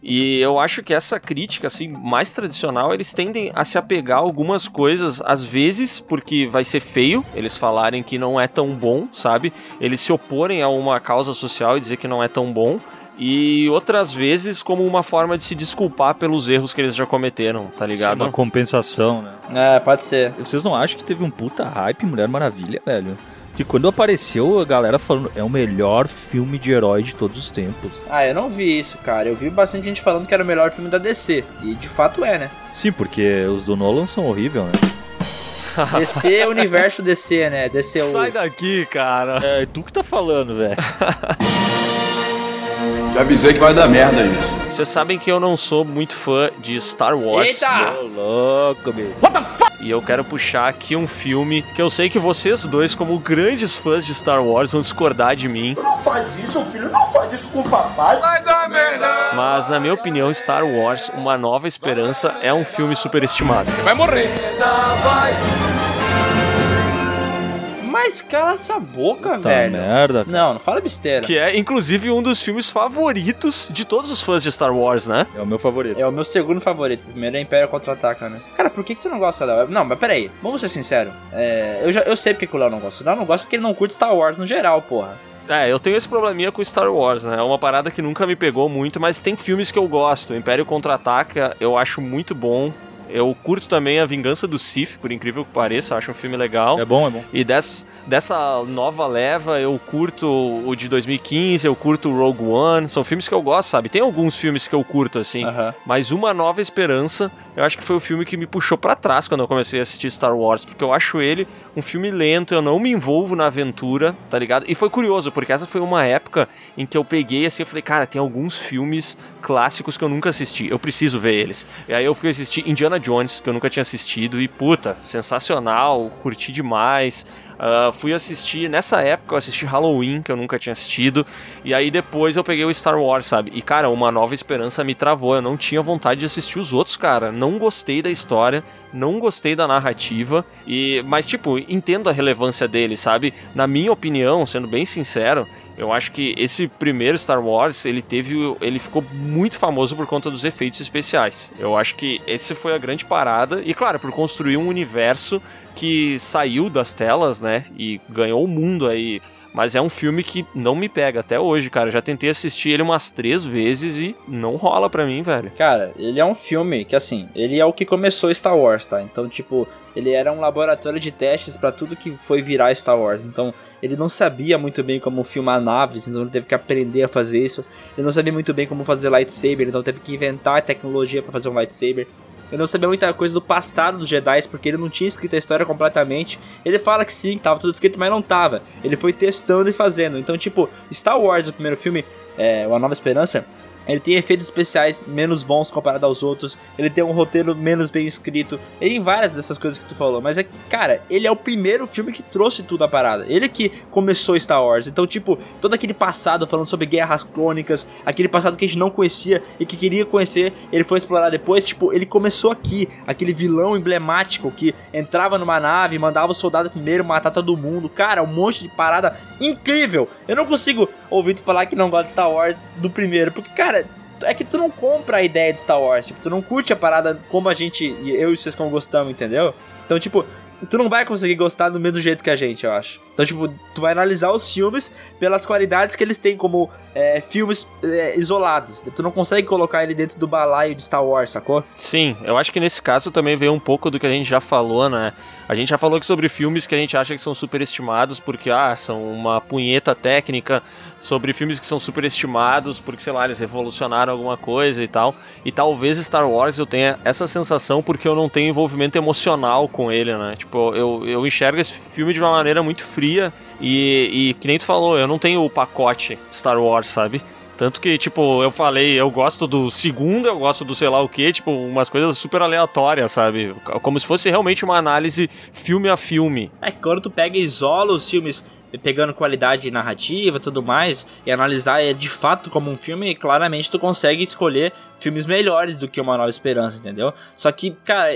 E eu acho que essa crítica, assim, mais tradicional, eles tendem a se apegar a algumas coisas, às vezes, porque vai ser feio eles falarem que não é tão bom, sabe? Eles se oporem a uma causa social e dizer que não é tão bom. E outras vezes como uma forma de se desculpar pelos erros que eles já cometeram, tá ligado? Uma compensação, né? É, pode ser. Vocês não acham que teve um puta hype Mulher Maravilha, velho? E quando apareceu, a galera falando, é o melhor filme de herói de todos os tempos. Ah, eu não vi isso, cara. Eu vi bastante gente falando que era o melhor filme da DC. E de fato é, né? Sim, porque os do Nolan são horríveis, né? DC é o universo DC, né? DC é o. Sai daqui, cara. É, tu que tá falando, velho. Já avisei que vai dar merda isso. Vocês sabem que eu não sou muito fã de Star Wars. Eita! Ô, louco, meu. E eu quero puxar aqui um filme que eu sei que vocês dois, como grandes fãs de Star Wars, vão discordar de mim. Não faz isso, filho. Não faz isso com o papai. Vai dar merda. Mas, na minha opinião, Star Wars Uma Nova Esperança é um filme superestimado. Vai morrer. Mas cala essa boca, Tá velho. merda. Não, não fala besteira. Que é, inclusive, um dos filmes favoritos de todos os fãs de Star Wars, né? É o meu favorito. É o meu segundo favorito. O primeiro é Império Contra-Ataca, né? Cara, por que, que tu não gosta da... Não, mas peraí. Vamos ser sinceros. É, eu, já, eu sei porque que o Léo não gosta. O Léo não gosta porque ele não curte Star Wars no geral, porra. É, eu tenho esse probleminha com Star Wars, né? É uma parada que nunca me pegou muito, mas tem filmes que eu gosto. Império Contra-Ataca eu acho muito bom. Eu curto também A Vingança do Sith, por incrível que pareça, acho um filme legal. É bom, é bom. E des, dessa nova leva, eu curto o de 2015, eu curto o Rogue One, são filmes que eu gosto, sabe? Tem alguns filmes que eu curto, assim, Aham. mas Uma Nova Esperança, eu acho que foi o filme que me puxou pra trás quando eu comecei a assistir Star Wars, porque eu acho ele um filme lento, eu não me envolvo na aventura, tá ligado? E foi curioso, porque essa foi uma época em que eu peguei assim, eu falei, cara, tem alguns filmes clássicos que eu nunca assisti, eu preciso ver eles. E aí eu fui assistir Indiana Jones, que eu nunca tinha assistido, e puta, sensacional, curti demais. Ah, fui assistir, nessa época eu assisti Halloween, que eu nunca tinha assistido, e aí depois eu peguei o Star Wars, sabe? E cara, Uma Nova Esperança me travou, eu não tinha vontade de assistir os outros, cara. Não gostei da história, não gostei da narrativa, e mas tipo, entendo a relevância dele, sabe? Na minha opinião, sendo bem sincero, eu acho que esse primeiro Star Wars, ele teve, ele ficou muito famoso por conta dos efeitos especiais. Eu acho que esse foi a grande parada e claro, por construir um universo que saiu das telas, né, e ganhou o mundo aí. Mas é um filme que não me pega até hoje, cara. Já tentei assistir ele umas três vezes e não rola pra mim, velho. Cara, ele é um filme que, assim, ele é o que começou Star Wars, tá? Então, tipo, ele era um laboratório de testes pra tudo que foi virar Star Wars. Então, ele não sabia muito bem como filmar naves, então ele teve que aprender a fazer isso. Ele não sabia muito bem como fazer lightsaber, então teve que inventar tecnologia pra fazer um lightsaber. Ele não sabia muita coisa do passado dos Jedi, porque ele não tinha escrito a história completamente. Ele fala que sim, tava tudo escrito, mas não tava. Ele foi testando e fazendo. Então, tipo, Star Wars, o primeiro filme, é, Uma Nova Esperança, ele tem efeitos especiais menos bons comparado aos outros. Ele tem um roteiro menos bem escrito. Ele tem várias dessas coisas que tu falou. Mas é que, cara, ele é o primeiro filme que trouxe tudo à parada. Ele que começou Star Wars. Então, tipo, todo aquele passado falando sobre guerras crônicas, aquele passado que a gente não conhecia e que queria conhecer, ele foi explorar depois. Tipo, ele começou aqui. Aquele vilão emblemático que entrava numa nave, mandava o soldado primeiro matar todo mundo. Cara, um monte de parada incrível. Eu não consigo ouvir tu falar que não gosta de Star Wars do primeiro, porque, cara é que tu não compra a ideia de Star Wars, tipo, tu não curte a parada como a gente, eu e vocês como gostamos, entendeu? Então, tipo, tu não vai conseguir gostar do mesmo jeito que a gente, eu acho. Então, tipo, tu vai analisar os filmes pelas qualidades que eles têm como é, filmes é, isolados. Tu não consegue colocar ele dentro do balaio de Star Wars, sacou? Sim, eu acho que nesse caso também veio um pouco do que a gente já falou, né? A gente já falou que sobre filmes que a gente acha que são superestimados porque, ah, são uma punheta técnica, sobre filmes que são superestimados porque, sei lá, eles revolucionaram alguma coisa e tal. E talvez Star Wars eu tenha essa sensação porque eu não tenho envolvimento emocional com ele, né? Tipo, eu, eu enxergo esse filme de uma maneira muito fria e, e que nem tu falou, eu não tenho o pacote Star Wars, sabe? Tanto que, tipo, eu falei, eu gosto do segundo, eu gosto do sei lá o que, tipo, umas coisas super aleatórias, sabe? Como se fosse realmente uma análise filme a filme. É quando tu pega e isola os filmes pegando qualidade narrativa tudo mais, e analisar é de fato como um filme, claramente tu consegue escolher filmes melhores do que Uma Nova Esperança, entendeu? Só que, cara,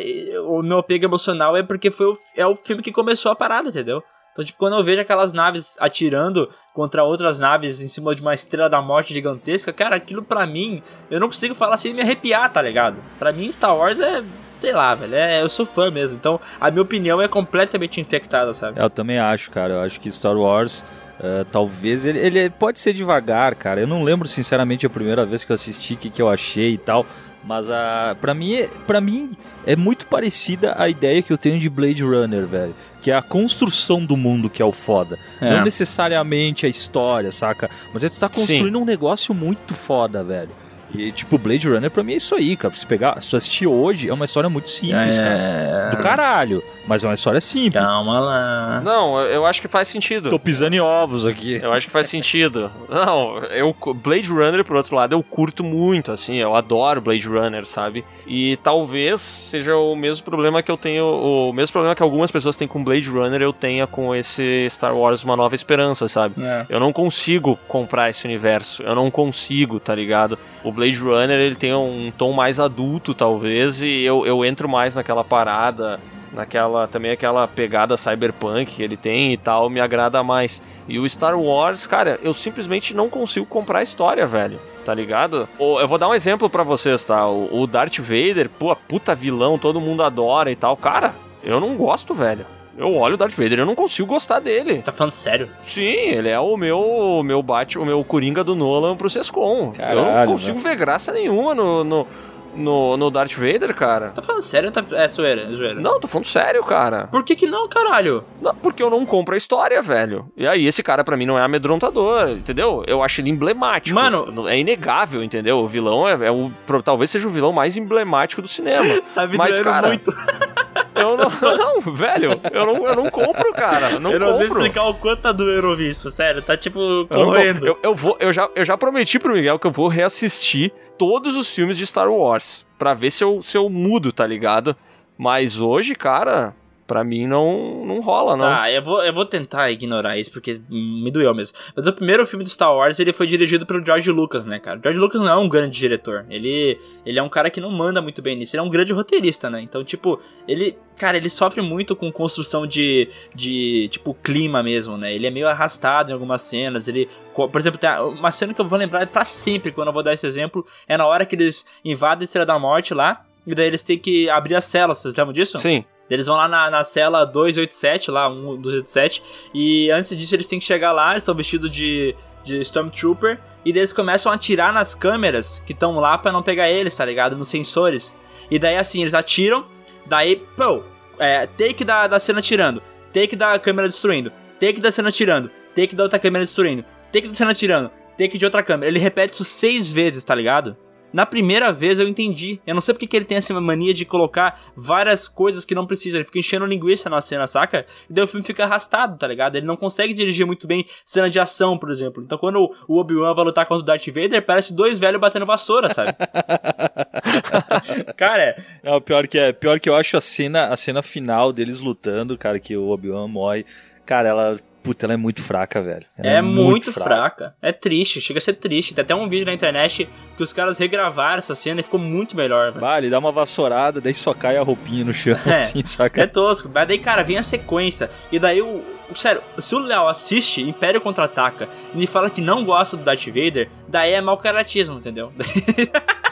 o meu apego emocional é porque foi o, é o filme que começou a parada, entendeu? Então, tipo, quando eu vejo aquelas naves atirando contra outras naves em cima de uma estrela da morte gigantesca, cara, aquilo pra mim, eu não consigo falar sem me arrepiar, tá ligado? Pra mim, Star Wars é sei lá, velho. É, eu sou fã mesmo. Então, a minha opinião é completamente infectada, sabe? Eu também acho, cara. Eu acho que Star Wars. Uh, talvez ele, ele pode ser devagar, cara. Eu não lembro sinceramente a primeira vez que eu assisti o que, que eu achei e tal. Mas a para mim, para mim é muito parecida a ideia que eu tenho de Blade Runner, velho, que é a construção do mundo que é o foda. É. Não necessariamente a história, saca? Mas é tu tá construindo um negócio muito foda, velho. E, tipo, Blade Runner pra mim é isso aí, cara. Se pegar, se assistir hoje, é uma história muito simples, É. cara. Do caralho. Mas é uma história simples. Calma lá. Não, eu- eu acho que faz sentido. Tô pisando em ovos aqui. Eu acho que faz sentido. Não, eu Blade Runner, por outro lado, eu curto muito, assim, eu adoro Blade Runner, sabe? E talvez seja o mesmo problema que eu tenho, o mesmo problema que algumas pessoas têm com Blade Runner, eu tenha com esse Star Wars Uma Nova Esperança, sabe? É. Eu não consigo comprar esse universo, eu não consigo, tá ligado? O Blade Runner, ele tem um tom mais adulto, talvez, e eu, eu entro mais naquela parada naquela também aquela pegada cyberpunk que ele tem e tal, me agrada mais. E o Star Wars, cara, eu simplesmente não consigo comprar a história, velho. Tá ligado? Eu vou dar um exemplo pra vocês, tá? O Darth Vader, pô, puta vilão, todo mundo adora e tal. Cara, eu não gosto, velho. Eu olho o Darth Vader, eu não consigo gostar dele. Tá falando sério? Sim, ele é o meu, o meu Batman, o meu Coringa do Nolan pro Sescom. eu não consigo ver graça nenhuma no, no, no, no Darth Vader, cara. Tá falando sério ou tá... É zoeira, é zoeira. Não, tô falando sério, cara. Por que que não, caralho? Não, porque eu não compro a história, velho. E aí, esse cara pra mim não é amedrontador, entendeu? Eu acho ele emblemático. Mano- é inegável, entendeu? O vilão é, é o. Talvez seja o vilão mais emblemático do cinema. Tá me Mas, cara, muito. Eu não, não, velho, eu não, eu não compro, cara. Não eu não sei compro. explicar o quanto tá doendo ouvir isso, sério. Tá tipo Eu, correndo. compro. eu, eu vou, eu, já, eu já prometi pro Miguel que eu vou reassistir todos os filmes de Star Wars. Pra ver se eu, se eu mudo, tá ligado? Mas hoje, cara, pra mim não, não rola, não. Tá, eu vou, eu vou tentar ignorar isso, porque me doeu mesmo. Mas o primeiro filme do Star Wars, ele foi dirigido pelo George Lucas, né, cara? O George Lucas não é um grande diretor. Ele, ele é um cara que não manda muito bem nisso. Ele é um grande roteirista, né? Então, tipo, ele... Cara, ele sofre muito com construção de, de tipo, clima mesmo, né? Ele é meio arrastado em algumas cenas. Ele... Por exemplo, tem uma cena que eu vou lembrar pra sempre quando eu vou dar esse exemplo. É na hora que eles invadem a Estrela da Morte lá. E daí eles têm que abrir as celas. Vocês lembram disso? Sim. Eles vão lá na, na cela 287, lá, 127, e antes disso eles têm que chegar lá, eles estão vestidos de, de Stormtrooper, e eles começam a atirar nas câmeras que estão lá pra não pegar eles, tá ligado? Nos sensores. E daí assim, eles atiram, daí, pô, é, take da, da cena atirando, take da câmera destruindo, take da cena atirando, take da outra câmera destruindo, take da cena atirando, take de outra câmera. Ele repete isso seis vezes, tá ligado? Na primeira vez eu entendi. Eu não sei porque que ele tem essa mania de colocar várias coisas que não precisa. Ele fica enchendo linguiça na cena, saca? E daí o filme fica arrastado, tá ligado? Ele não consegue dirigir muito bem cena de ação, por exemplo. Então quando o Obi-Wan vai lutar contra o Darth Vader, parece dois velhos batendo vassoura, sabe? Cara, é. Não, pior que é, pior que eu acho a cena, a cena final deles lutando, cara, que o Obi-Wan morre. Cara, ela, puta, ela é muito fraca, velho. Ela É, muito fraca. É triste, chega a ser triste. Tem até um vídeo na internet que os caras regravaram essa cena e ficou muito melhor, velho. Bah, ele dá uma vassourada, daí só cai a roupinha no chão, É. assim, saca? É tosco. Mas daí, cara, vem a sequência. E daí o. o- Sério, se o Léo assiste Império Contra-Ataca e me fala que não gosta do Darth Vader, daí é mau caratismo, entendeu?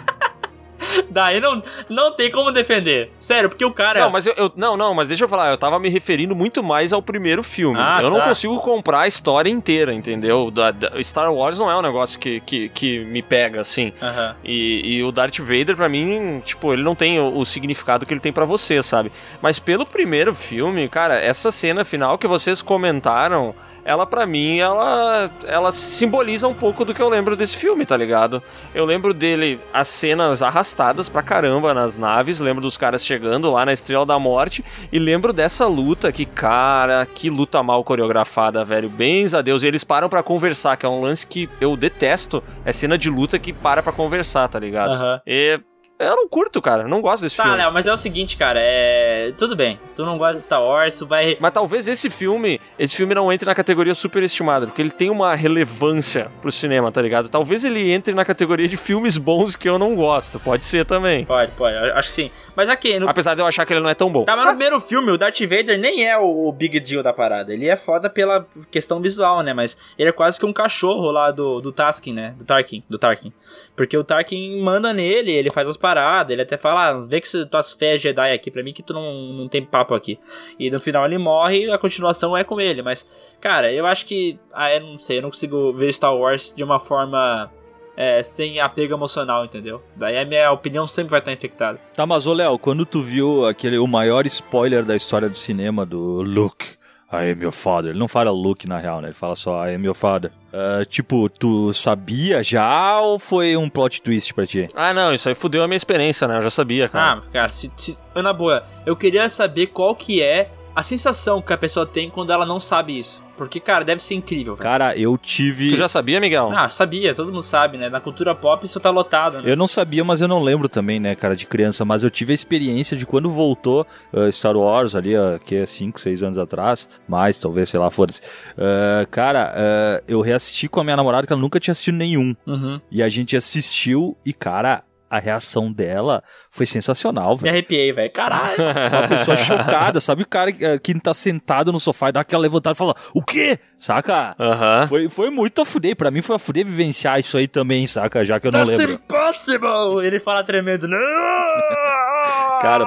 daí não, não tem como defender. Sério, porque o cara. Não, mas eu, eu- não, não, mas deixa eu falar, eu tava me referindo muito mais ao primeiro filme. Ah, eu não tá. consigo comprar a história inteira, entendeu? Da, da- Star Wars não é um negócio que, que, que me pega assim. Aham. E, e o Darth Vader, pra mim, tipo, ele não tem o, o significado que ele tem pra você, sabe? Mas pelo primeiro filme, cara, essa cena final que vocês comentaram, ela pra mim, ela, ela simboliza um pouco do que eu lembro desse filme, tá ligado? Eu lembro dele, as cenas arrastadas pra caramba nas naves, lembro dos caras chegando lá na Estrela da Morte, e lembro dessa luta que, cara, que luta mal coreografada, velho. Bens a Deus. E eles param pra conversar, que é um lance que eu detesto. É cena de luta que para pra conversar, tá ligado? Aham. E eu não curto, cara. Não gosto desse Tá, filme. Léo, mas é o seguinte, cara, é. Tudo bem. Tu não gosta de Star Wars, tu vai. Mas talvez esse filme, esse filme não entre na categoria superestimada, porque ele tem uma relevância pro cinema, tá ligado? Talvez ele entre na categoria de filmes bons que eu não gosto. Pode ser também. Pode, pode, acho que sim. Mas aqui, no, Apesar de eu achar que ele não é tão bom. Tá, mas no primeiro filme, o Darth Vader nem é o, o big deal da parada. Ele é foda pela questão visual, né? Mas ele é quase que um cachorro lá do, do Taskin, né? Do Tarkin, do Tarkin. Porque o Tarkin manda nele, ele faz as paradas, ele até fala, ah, vê que tuas fés Jedi aqui pra mim que tu não, não tem papo aqui. E no final ele morre e a continuação é com ele. Mas, cara, eu acho que. Ah, eu não sei, eu não consigo ver Star Wars de uma forma. é, sem apego emocional, entendeu? Daí a minha opinião sempre vai estar infectada. Tá, mas ô Léo, quando tu viu aquele, o maior spoiler da história do cinema do Luke, I am your father. Ele não fala Luke na real, né? Ele fala só I am your father. Ah, tipo, tu sabia já ou foi um plot twist pra ti? Ah, não, isso aí fudeu a minha experiência, né? Eu já sabia, cara. Ah, cara, se, se, eu, na boa, eu queria saber qual que é a sensação que a pessoa tem quando ela não sabe isso. Porque, cara, deve ser incrível. velho. Cara, eu tive. Tu já sabia, Miguel? Ah, sabia, todo mundo sabe, né? Na cultura pop isso tá lotado, né? Eu não sabia, mas eu não lembro também, né, cara, de criança. Mas eu tive a experiência de quando voltou uh, Star Wars ali, uh, que é 5, 6 anos atrás, mais, talvez, sei lá, foda-se. Uh, cara, uh, eu reassisti com a minha namorada, que ela nunca tinha assistido nenhum. Uhum. E a gente assistiu e, cara, a reação dela foi sensacional, Me velho. arrepiei, velho. Caralho. Uma pessoa chocada, sabe o cara que, que tá sentado no sofá e dá aquela levantada e fala, o quê? Saca? Aham. Foi, foi muito a fuder, pra mim foi a fuder vivenciar isso aí também, saca? Já que eu não lembro. impossible! Ele fala tremendo. Não! Cara,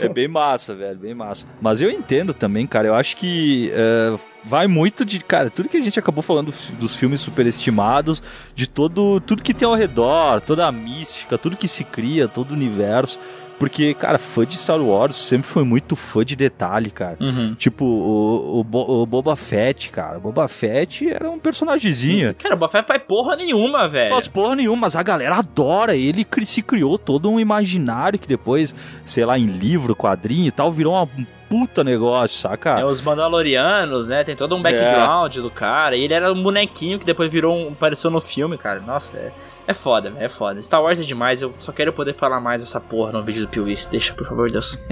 é bem massa, velho, bem massa. Mas eu entendo também, cara. Eu acho que. é, vai muito de, cara, tudo que a gente acabou falando dos, filmes superestimados, de todo, tudo que tem ao redor, toda a mística, tudo que se cria, todo o universo. Porque, cara, fã de Star Wars sempre foi muito fã de detalhe, cara. Uhum. Tipo, o, o, o Boba Fett, cara. O Boba Fett era um personagemzinho. Cara, o Boba Fett faz porra nenhuma, velho. Faz porra nenhuma, mas a galera adora ele. Se criou todo um imaginário que depois, sei lá, em livro, quadrinho e tal, virou uma- um puta negócio, saca? É, os Mandalorianos, né? Tem todo um background do cara. E ele era um bonequinho que depois virou um. apareceu no filme, cara. Nossa, é, é foda, velho, é foda. Star Wars é demais, eu só quero poder falar mais dessa porra no vídeo do Piuí. Deixa, por favor, Deus.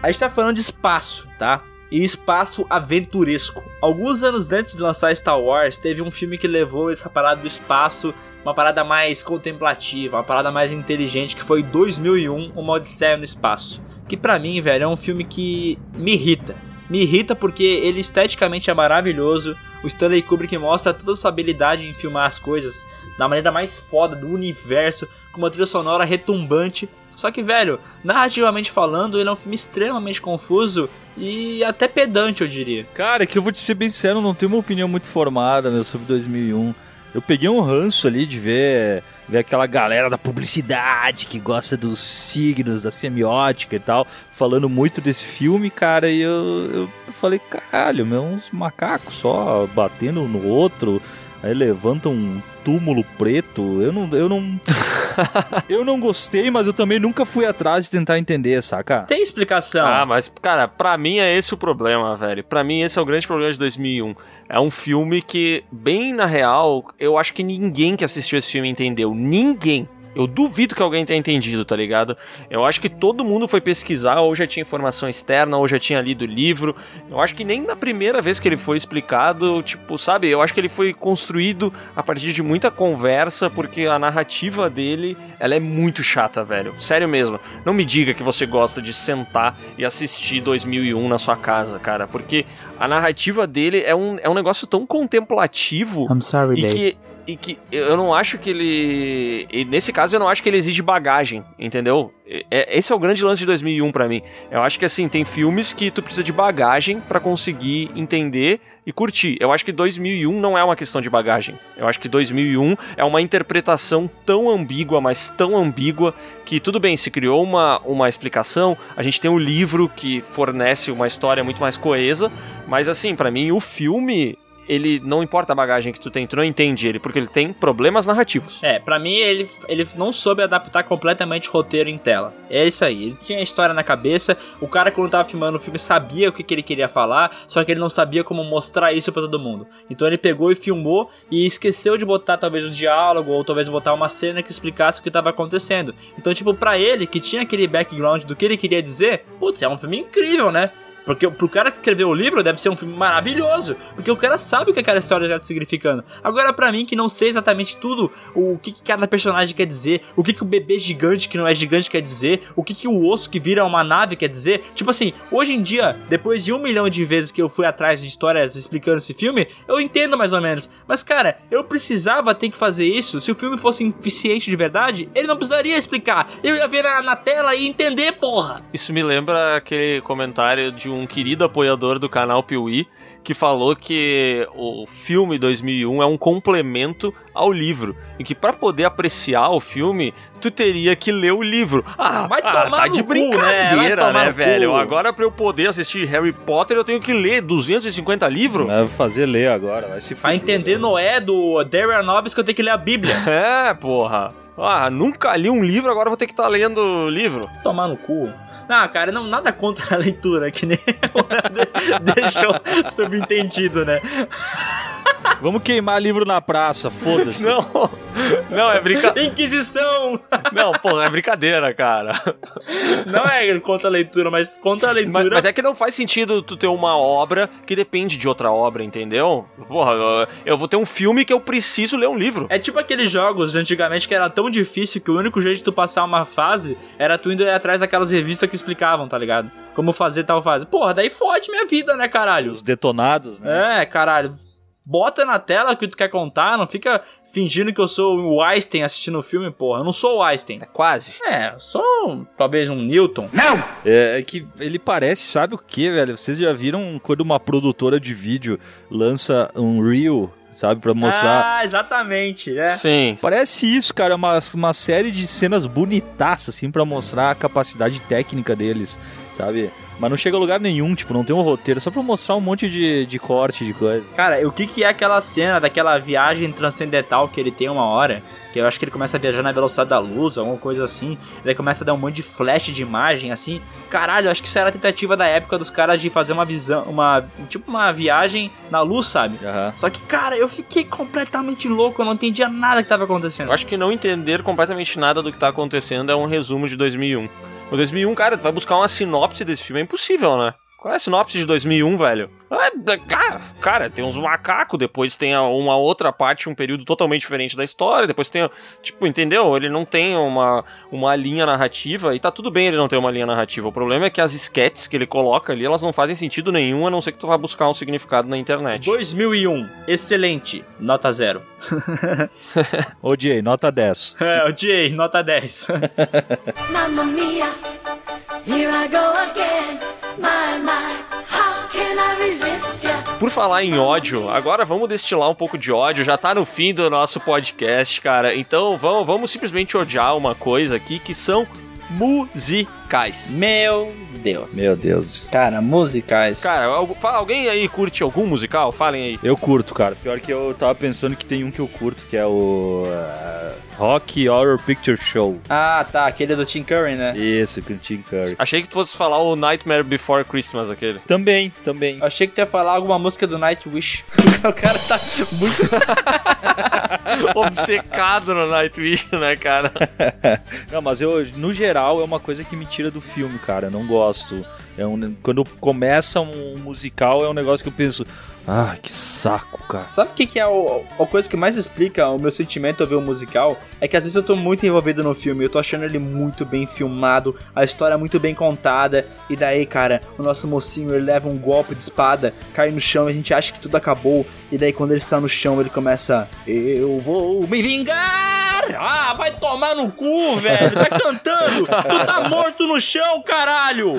A gente tá falando de espaço, tá? E espaço aventuresco. Alguns anos antes de lançar Star Wars, teve um filme que levou essa parada do espaço, uma parada mais contemplativa, uma parada mais inteligente, que foi 2001, Uma Odisseia no Espaço. Que pra mim, velho, é um filme que me irrita. Me irrita porque ele esteticamente é maravilhoso. O Stanley Kubrick mostra toda a sua habilidade em filmar as coisas da maneira mais foda do universo, com uma trilha sonora retumbante. Só que, velho, narrativamente falando, ele é um filme extremamente confuso e até pedante, eu diria. Cara, que eu vou te ser bem sincero, não tenho uma opinião muito formada, meu, sobre 2001. Eu peguei um ranço ali de ver, ver aquela galera da publicidade que gosta dos signos, da semiótica e tal, falando muito desse filme, cara, e eu, eu falei, caralho, meu, uns macacos só batendo no outro, aí levantam um túmulo preto. Eu não, eu não, eu não gostei, mas eu também nunca fui atrás de tentar entender, saca? Tem explicação. Ah, mas, cara, pra mim é esse o problema, velho. Pra mim esse é o grande problema de 2001. É um filme que, bem na real, eu acho que ninguém que assistiu esse filme entendeu. Ninguém. Eu duvido que alguém tenha entendido, tá ligado? Eu acho que todo mundo foi pesquisar, ou já tinha informação externa, ou já tinha lido o livro. Eu acho que nem na primeira vez que ele foi explicado, tipo, sabe? Eu acho que ele foi construído a partir de muita conversa, porque a narrativa dele, ela é muito chata, velho. Sério mesmo. Não me diga que você gosta de sentar e assistir 2001 na sua casa, cara, porque a narrativa dele é um, é um negócio tão contemplativo I'm sorry, e que e que eu não acho que ele. e nesse caso, eu não acho que ele exige bagagem, entendeu? É- esse é o grande lance de 2001 pra mim. Eu acho que assim, tem filmes que tu precisa de bagagem pra conseguir entender e curtir. Eu acho que 2001 não é uma questão de bagagem. Eu acho que 2001 é uma interpretação tão ambígua, mas tão ambígua, que tudo bem, se criou uma, uma explicação, a gente tem o livro que fornece uma história muito mais coesa, mas assim, pra mim, o filme ele não importa a bagagem que tu tem, tu não entende ele, porque ele tem problemas narrativos. É, pra mim ele, ele não soube adaptar completamente o roteiro em tela. É isso aí. Ele tinha a história na cabeça, o cara quando tava filmando o filme sabia o que, que ele queria falar, só que ele não sabia como mostrar isso pra todo mundo. Então ele pegou e filmou e esqueceu de botar talvez um diálogo ou talvez botar uma cena que explicasse o que tava acontecendo. Então, tipo, pra ele que tinha aquele background do que ele queria dizer, putz, é um filme incrível, né? Porque pro cara escrever o livro deve ser um filme maravilhoso, porque o cara sabe o que aquela história está significando. Agora pra mim que não sei exatamente tudo, o que, que cada personagem quer dizer, o que, que o bebê gigante que não é gigante quer dizer, o que, que o osso que vira uma nave quer dizer. Tipo assim, hoje em dia, depois de um milhão de vezes que eu fui atrás de histórias explicando esse filme, eu entendo mais ou menos. Mas cara, eu precisava ter que fazer isso. Se o filme fosse eficiente de verdade, ele não precisaria explicar. Eu ia ver na, na tela e entender, porra. Isso me lembra aquele comentário de um querido apoiador do canal Piuí que falou que o filme 2001 é um complemento ao livro e que pra poder apreciar o filme tu teria que ler o livro. Ah, Vai ah, tomar tá no de cu, né? Vai brincadeira, né, no velho? cu. Agora pra eu poder assistir Harry Potter eu tenho que ler 250 livros. Vai fazer ler agora, vai se Pra fuder. entender Noé do Darren Aronofsky, eu tenho que ler a Bíblia. É, porra. Ah, nunca li um livro, agora vou ter que estar lendo o livro. Tomar no cu. Não, cara, não, nada contra a leitura, que nem deixou subentendido, né? Vamos queimar livro na praça, foda-se. Não, não, é brincadeira. Inquisição! Não, porra, é brincadeira, cara. Não é contra a leitura, mas contra a Mas, leitura. mas é que não faz sentido tu ter uma obra que depende de outra obra, entendeu? Porra, eu- vou ter um filme que eu preciso ler um livro. É tipo aqueles jogos de antigamente que era tão difícil que o único jeito de tu passar uma fase era tu indo atrás daquelas revistas que explicavam, tá ligado? Como fazer tal fase. Porra, daí fode minha vida, né, caralho? Os detonados, né? É, caralho. Bota na tela o que tu quer contar, não fica fingindo que eu sou o Einstein assistindo o filme, porra. Eu não sou o Einstein. É quase. É, eu sou um- talvez um Newton. É, é que ele parece, sabe o que, velho? Vocês já viram quando uma produtora de vídeo lança um reel, sabe, Pra mostrar. Ah, exatamente, é. Sim. Parece isso, cara, uma, uma série de cenas bonitaças, assim, pra mostrar a capacidade técnica deles, sabe? Mas não chega a lugar nenhum, tipo, não tem um roteiro, só pra mostrar um monte de, de corte, de coisa. Cara, o que que é aquela cena daquela viagem transcendental que ele tem uma hora? Que eu acho que ele começa a viajar na velocidade da luz, alguma coisa assim. Ele começa a dar um monte de flash de imagem, assim. Caralho, eu acho que isso era a tentativa da época dos caras de fazer uma visão, uma. Tipo uma viagem na luz, sabe? Aham. Só que, cara, eu fiquei completamente louco, eu não entendia nada que tava acontecendo. Eu acho que não entender completamente nada do que tá acontecendo é um resumo de 2001. O 2001, cara, tu vai buscar uma sinopse desse filme, é impossível, né? Qual é a sinopse de 2001, velho? Ah, da- Cara, cara, tem uns macacos, depois tem uma outra parte, um período totalmente diferente da história, depois tem, tipo, entendeu? Ele não tem uma, uma linha narrativa, e tá tudo bem ele não ter uma linha narrativa. O problema é que as sketches que ele coloca ali, elas não fazem sentido nenhum, a não ser que tu vá buscar um significado na internet. 2001, excelente, nota zero. Odiei, nota 10. É, odiei, nota 10. Mamma mia, here I go again. Por falar em ódio, agora vamos destilar um pouco de ódio. Já tá no fim do nosso podcast, cara. Então vamos, vamos simplesmente odiar uma coisa aqui que são musicais. Meu Deus. Meu Deus. Cara, musicais. Cara, algu- fa- alguém aí curte algum musical? Falem aí. Eu curto, cara. Pior que eu tava pensando que tem um que eu curto, que é o uh, Rock Horror Picture Show. Ah, tá, aquele do Tim Curry, né? Isso, com o Tim Curry. Achei que tu fosse falar o Nightmare Before Christmas, aquele. Também, também. Eu achei que tu ia falar alguma música do Nightwish. o cara tá muito. Obcecado no Nightwish, né, cara? Não, mas eu, no geral, é uma coisa que me tira do filme, cara. Eu não gosto. É um, quando começa um musical, é um negócio que eu penso. Ah, que saco, cara. Sabe o que, que é o- a coisa que mais explica o meu sentimento ao ver o musical? É que às vezes eu tô muito envolvido no filme, eu tô achando ele muito bem filmado, a história muito bem contada, e daí, cara, o nosso mocinho ele leva um golpe de espada, cai no chão, a gente acha que tudo acabou, e daí quando ele está no chão ele começa: Eu vou me vingar! Ah, vai tomar no cu, velho! Tá cantando! Tu tá morto no chão, caralho!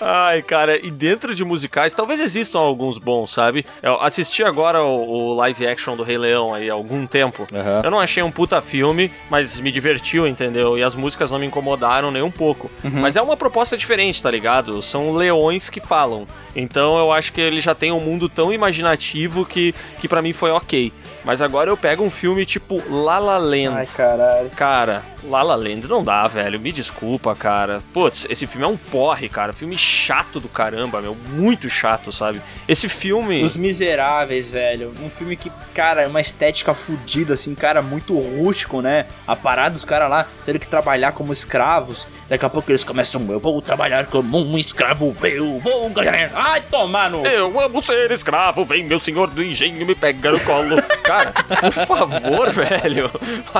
Ai, cara, e dentro de musicais, talvez existam alguns bons, sabe? Eu assisti agora o, o live action do Rei Leão aí há algum tempo. Aham. Eu não achei um puta filme, mas me divertiu, entendeu? E as músicas não me incomodaram nem um pouco. Mas é uma proposta diferente, tá ligado? São leões que falam. Então eu acho que ele já tem um mundo tão imaginativo que, que para mim foi ok. Mas agora eu pego um filme tipo La La Land. Ai, caralho. Cara, La La Land não dá, velho. Me desculpa, cara. Putz, esse filme é um porre, cara. Filme chato do caramba, meu. Muito chato, sabe? Esse filme. Os Miseráveis, velho. Um filme que, cara, é uma estética fodida, assim, cara, muito rústico, né? A parada dos caras lá tendo que trabalhar como escravos. Daqui a pouco eles começam, eu vou trabalhar como um escravo, eu vou ganhar. Ai, tomar no. Eu amo ser escravo, vem meu senhor do engenho me pega no colo. cara, por favor, velho.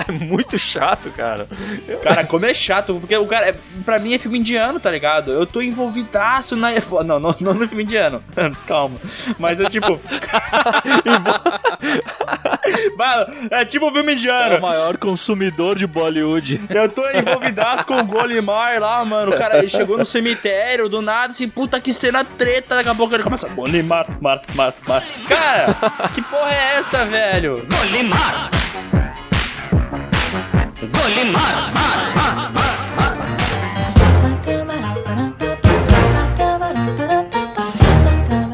É muito chato, cara. Eu- Cara, como é chato, porque o cara, é, pra mim é filme indiano, tá ligado? Eu tô envolvidaço na. Não, não, não no filme indiano. Calma. Mas é tipo. Mano, é tipo um filme É indiano. o maior consumidor de Bollywood. Eu tô envolvidaço com o Golimar lá, mano. O cara ele chegou no cemitério, do nada, assim, puta que cena treta. Daqui a pouco ele começa. Golimar, mar, mar, mar. Cara, que porra é essa, velho? Golimar! Golimar! Mar, mar, mar,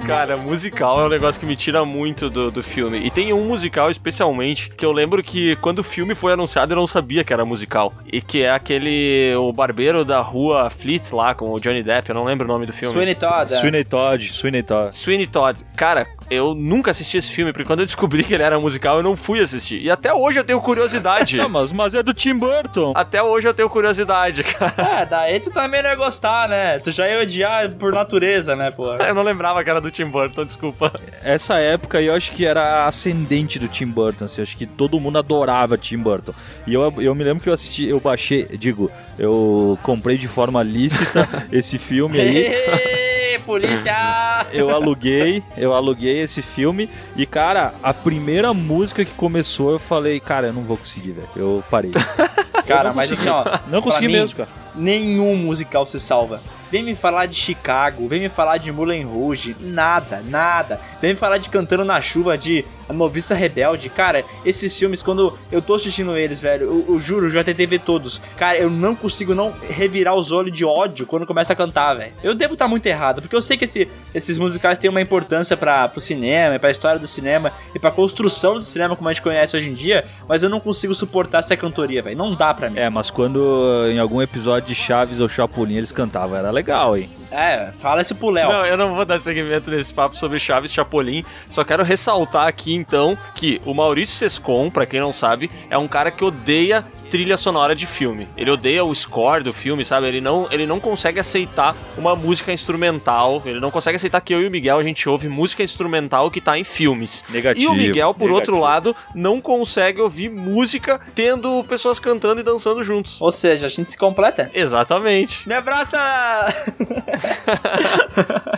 Cara, musical é um negócio que me tira muito do, do filme. E tem um musical especialmente que eu lembro que quando o filme foi anunciado eu não sabia que era musical. E que é aquele. O barbeiro da rua Fleet lá com o Johnny Depp, eu não lembro o nome do filme. Sweeney Todd. é. Sweeney Todd, Sweeney Todd. Sweeney Todd. Cara, eu nunca assisti esse filme, porque quando eu descobri que ele era musical, eu não fui assistir. E até hoje eu tenho curiosidade. Ah, mas, mas é do Tim Burton. até hoje eu tenho curiosidade, cara. É, daí tu também não ia gostar, né? Tu já ia odiar por natureza, né, pô? Eu não lembrava que era do Tim Burton, desculpa. Essa época eu acho que era ascendente do Tim Burton, assim, acho que todo mundo adorava Tim Burton. E eu, eu me lembro que eu assisti, eu baixei, digo, eu comprei de forma lícita esse filme aí. Aê, polícia! Eu aluguei, eu aluguei esse filme e, cara, a primeira música que começou, eu falei, cara, eu não vou conseguir, velho. Eu parei. Cara, mas assim, ó. Não consegui pra mim, mesmo, cara. Nenhum musical se salva. Vem me falar de Chicago, vem me falar de Moulin Rouge, nada, nada. Vem me falar de Cantando na Chuva, de A Noviça Rebelde. Cara, esses filmes, quando eu tô assistindo eles, velho, eu, eu juro, eu já tentei ver todos. Cara, eu não consigo não revirar os olhos de ódio quando começa a cantar, velho. Eu devo estar muito errado, porque eu sei que esse- esses musicais têm uma importância para pro cinema, e pra história do cinema, e pra construção do cinema como a gente conhece hoje em dia, mas eu não consigo suportar essa cantoria, velho. Não dá pra mim. É, mas quando em algum episódio de Chaves ou Chapolin eles cantavam, era legal, hein? É, fala esse pro Léo. Não, eu não vou dar seguimento nesse papo sobre Chaves e Chapolin. Só quero ressaltar aqui então que o Maurício Sescon, pra quem não sabe, é um cara que odeia trilha sonora de filme. Ele odeia o score do filme, sabe? Ele não, ele não consegue aceitar uma música instrumental. Ele não consegue aceitar que eu e o Miguel a gente ouve música instrumental que tá em filmes. Negativo. E o Miguel, por outro negativo. lado, não consegue ouvir música tendo pessoas cantando e dançando juntos. Ou seja, a gente se completa. Exatamente. Me abraça!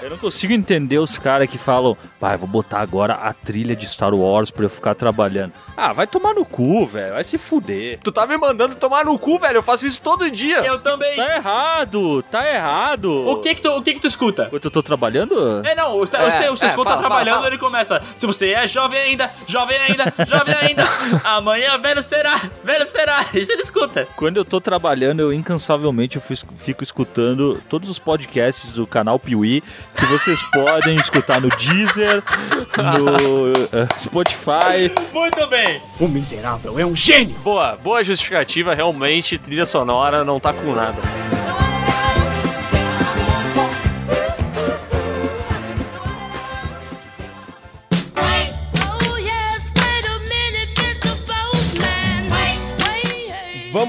Eu não consigo entender os caras que falam, pai, vou botar agora a trilha de Star Wars pra eu ficar trabalhando. Ah, vai tomar no cu, velho, vai se fuder. Tu tá me mandando tomar no cu, velho. Eu faço isso todo dia. Eu também. Tá errado, tá errado. O que que tu, o que que tu escuta? Eu tô trabalhando? É, não, o, o, É, o Sescon é, tá fala, trabalhando, fala, fala. ele começa. Se você é jovem ainda, jovem ainda, jovem ainda, amanhã velho será, velho será. Isso ele escuta. Quando eu tô trabalhando, eu incansavelmente eu fico, escutando todos os podcasts do canal Piuí que vocês podem escutar no Deezer, no Spotify. Muito bem. O miserável é um gênio. Boa, boa justificativa. Realmente, trilha sonora não tá com nada.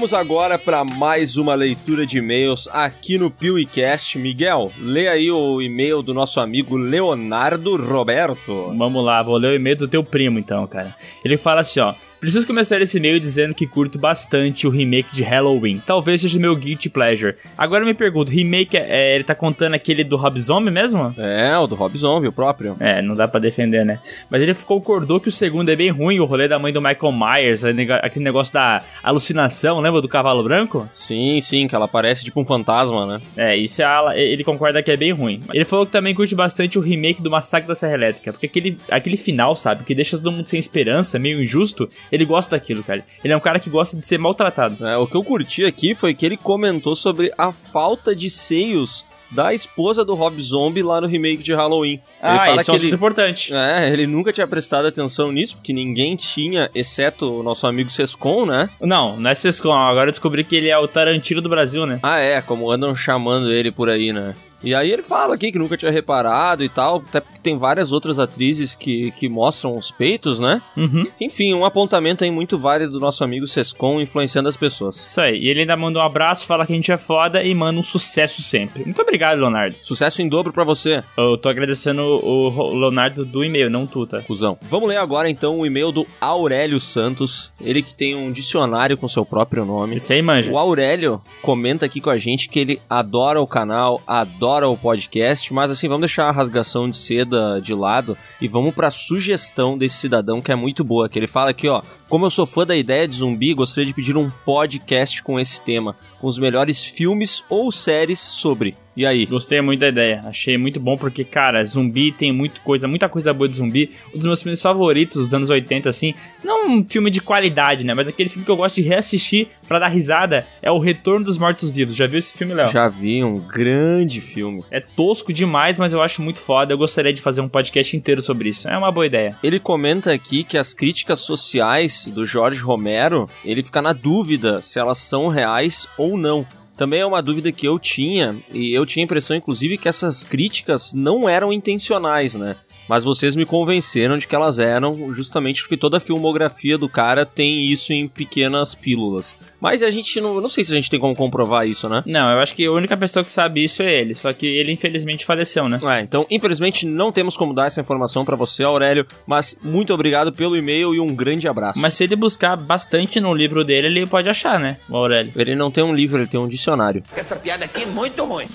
Vamos agora para mais uma leitura de e-mails aqui no PeeWeeCast. Miguel, lê aí o e-mail do nosso amigo Leonardo Roberto. Vamos lá, vou ler o e-mail do teu primo então, cara. Ele fala assim, ó. Preciso começar esse e-mail dizendo que curto bastante o remake de Halloween. Talvez seja meu guilty pleasure. Agora eu me pergunto, remake, é, ele tá contando aquele do Rob Zombie mesmo? É, o do Rob Zombie, o próprio. É, não dá pra defender, né? Mas ele concordou que o segundo é bem ruim, o rolê da mãe do Michael Myers, aquele negócio da alucinação, lembra do cavalo branco? Sim, sim, que ela parece tipo um fantasma, né? É, isso é a- ele concorda que é bem ruim. Ele falou que também curte bastante o remake do Massacre da Serra Elétrica, porque aquele, aquele final, sabe, que deixa todo mundo sem esperança, meio injusto, ele gosta daquilo, cara. Ele é um cara que gosta de ser maltratado. É, o que eu curti aqui foi que ele comentou sobre a falta de seios da esposa do Rob Zombie lá no remake de Halloween. Ah, isso é um assunto ele, importante. é, ele nunca tinha prestado atenção nisso, porque ninguém tinha, exceto o nosso amigo Sescon, né? Não, não é Sescon, agora eu descobri que ele é o Tarantino do Brasil, né? Ah, é, como andam chamando ele por aí, né? E aí ele fala aqui que nunca tinha reparado e tal, até porque tem várias outras atrizes que, que mostram os peitos, né? Uhum. Enfim, um apontamento aí muito válido do nosso amigo Sescon influenciando as pessoas. Isso aí. E ele ainda manda um abraço, fala que a gente é foda e manda um sucesso sempre. Muito obrigado, Leonardo. Sucesso em dobro pra você, Eu tô agradecendo o Leonardo do e-mail, não tu, tá? cuzão. Vamos ler agora então o e-mail do Aurélio Santos, ele que tem um dicionário com seu próprio nome. Esse aí manja. O Aurélio comenta aqui com a gente que ele adora o canal, adora o podcast, mas assim, vamos deixar a rasgação de seda de lado e vamos pra sugestão desse cidadão que é muito boa, que ele fala aqui, ó, como eu sou fã da ideia de zumbi, gostaria de pedir um podcast com esse tema, com os melhores filmes ou séries sobre. E aí? Gostei muito da ideia. Achei muito bom porque, cara, zumbi tem muita coisa, muita coisa boa de zumbi. Um dos meus filmes favoritos dos anos 80, assim. Não um filme de qualidade, né? Mas aquele filme que eu gosto de reassistir pra dar risada é O Retorno dos Mortos-Vivos. Já viu esse filme, Léo? Já vi um grande filme. É tosco demais, mas eu acho muito foda. Eu gostaria de fazer um podcast inteiro sobre isso. É uma boa ideia. Ele comenta aqui que as críticas sociais do Jorge Romero, ele fica na dúvida se elas são reais ou não. Também é uma dúvida que eu tinha, e eu tinha a impressão, inclusive, que essas críticas não eram intencionais, né? Mas vocês me convenceram de que elas eram, justamente porque toda a filmografia do cara tem isso em pequenas pílulas. Mas a gente não. Não sei se a gente tem como comprovar isso, né? Não, eu acho que a única pessoa que sabe isso é ele. Só que ele, infelizmente, faleceu, né? É, então, infelizmente, não temos como dar essa informação pra você, Aurélio. Mas muito obrigado pelo e-mail e um grande abraço. Mas se ele buscar bastante no livro dele, ele pode achar, né? O Aurélio. Ele não tem um livro, ele tem um dicionário. Essa piada aqui é muito ruim.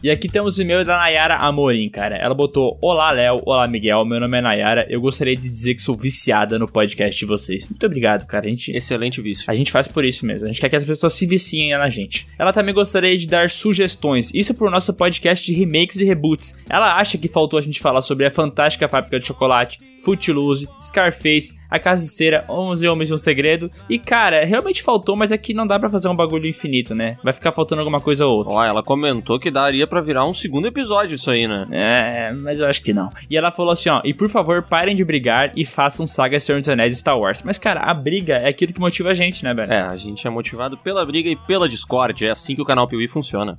E aqui temos o e-mail da Nayara Amorim, cara. Ela botou: Olá, Léo. Olá, Miguel. Meu nome é Nayara. Eu gostaria de dizer que sou viciada no podcast de vocês. Muito obrigado, cara. A gente, Excelente vício. a gente faz por isso mesmo. A gente quer que as pessoas se viciem na gente. Ela também gostaria de dar sugestões. Isso pro nosso podcast de remakes e reboots. Ela acha que faltou a gente falar sobre a fantástica fábrica de chocolate. Footloose, Scarface, A Cera, 11 Homens e um Segredo. E cara, realmente faltou, mas é que não dá pra fazer um bagulho infinito, né? Vai ficar faltando alguma coisa ou outra. Ó, ela comentou que daria pra virar um segundo episódio isso aí, né? É, mas eu acho que não. E ela falou assim, ó, e por favor, parem de brigar e façam saga Senhor dos Anéis e Star Wars. Mas, cara, a briga é aquilo que motiva a gente, né, velho? É, a gente é motivado pela briga e pela Discord. É assim que o canal Piuí funciona.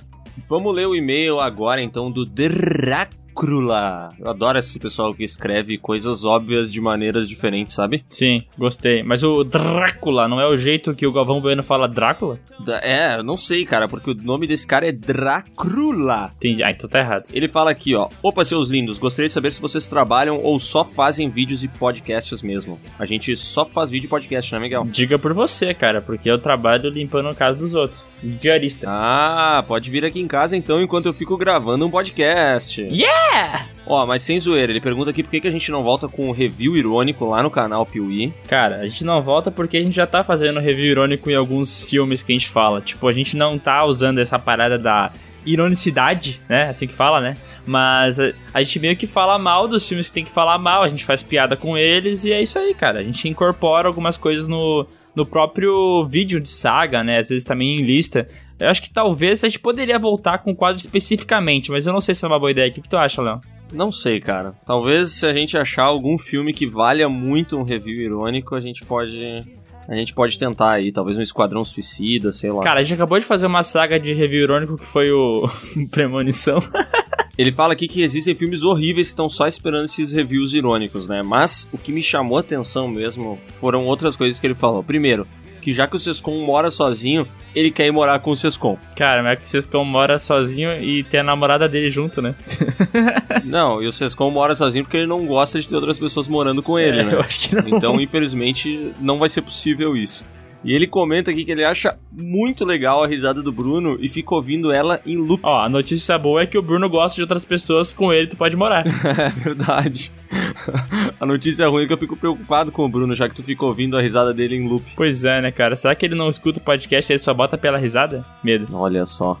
Vamos ler o e-mail agora, então, do Drácula. Eu adoro esse pessoal que escreve coisas óbvias de maneiras diferentes, sabe? Sim, gostei. Mas o Drácula não é o jeito que o Galvão Bueno fala Drácula? É, eu não sei, cara, porque o nome desse cara é Drácula. Entendi. Ah, então tá errado. Ele fala aqui, ó. Opa, seus lindos, gostaria de saber se vocês trabalham ou só fazem vídeos e podcasts mesmo. A gente só faz vídeo e podcast, né, Miguel? Diga por você, cara, porque eu trabalho limpando a casa dos outros. Diarista. Ah, pode vir aqui em casa então enquanto eu fico gravando um podcast. Yeah! Ó, mas sem zoeira, ele pergunta aqui por que, que a gente não volta com um review irônico lá no canal Piuí. Cara, a gente não volta porque a gente já tá fazendo review irônico em alguns filmes que a gente fala. Tipo, a gente não tá usando essa parada da ironicidade, né? Assim que fala, né? Mas a, a gente meio que fala mal dos filmes que tem que falar mal, a gente faz piada com eles e é isso aí, cara. A gente incorpora algumas coisas no, no próprio vídeo de saga, né? Às vezes também em lista. Eu acho que talvez a gente poderia voltar com o quadro especificamente, mas eu não sei se é uma boa ideia. O que, que tu acha, Léo? Não sei, cara. Talvez se a gente achar algum filme que valha muito um review irônico, a gente pode. A gente pode tentar aí, talvez um Esquadrão Suicida, sei lá. Cara, a gente acabou de fazer uma saga de review irônico que foi o Premonição. Ele fala aqui que existem filmes horríveis que estão só esperando esses reviews irônicos, né? Mas o que me chamou a atenção mesmo foram outras coisas que ele falou. Primeiro, que já que o Sescon mora sozinho, ele quer ir morar com o Sescon. Cara, mas é que o Sescon mora sozinho e tem a namorada dele junto, né? Não, e o Sescon mora sozinho porque ele não gosta de ter outras pessoas morando com ele, É, né? eu acho que não. Então, infelizmente, não vai ser possível isso. E ele comenta aqui que ele acha muito legal a risada do Bruno e fica ouvindo ela em loop. Ó, a notícia boa é que o Bruno gosta de outras pessoas com ele, tu pode morar. É verdade. A notícia ruim é que eu fico preocupado com o Bruno, já que tu fica ouvindo a risada dele em loop. pois é, né, cara? Será que ele não escuta o podcast e ele só bota pela risada? Medo. Olha só.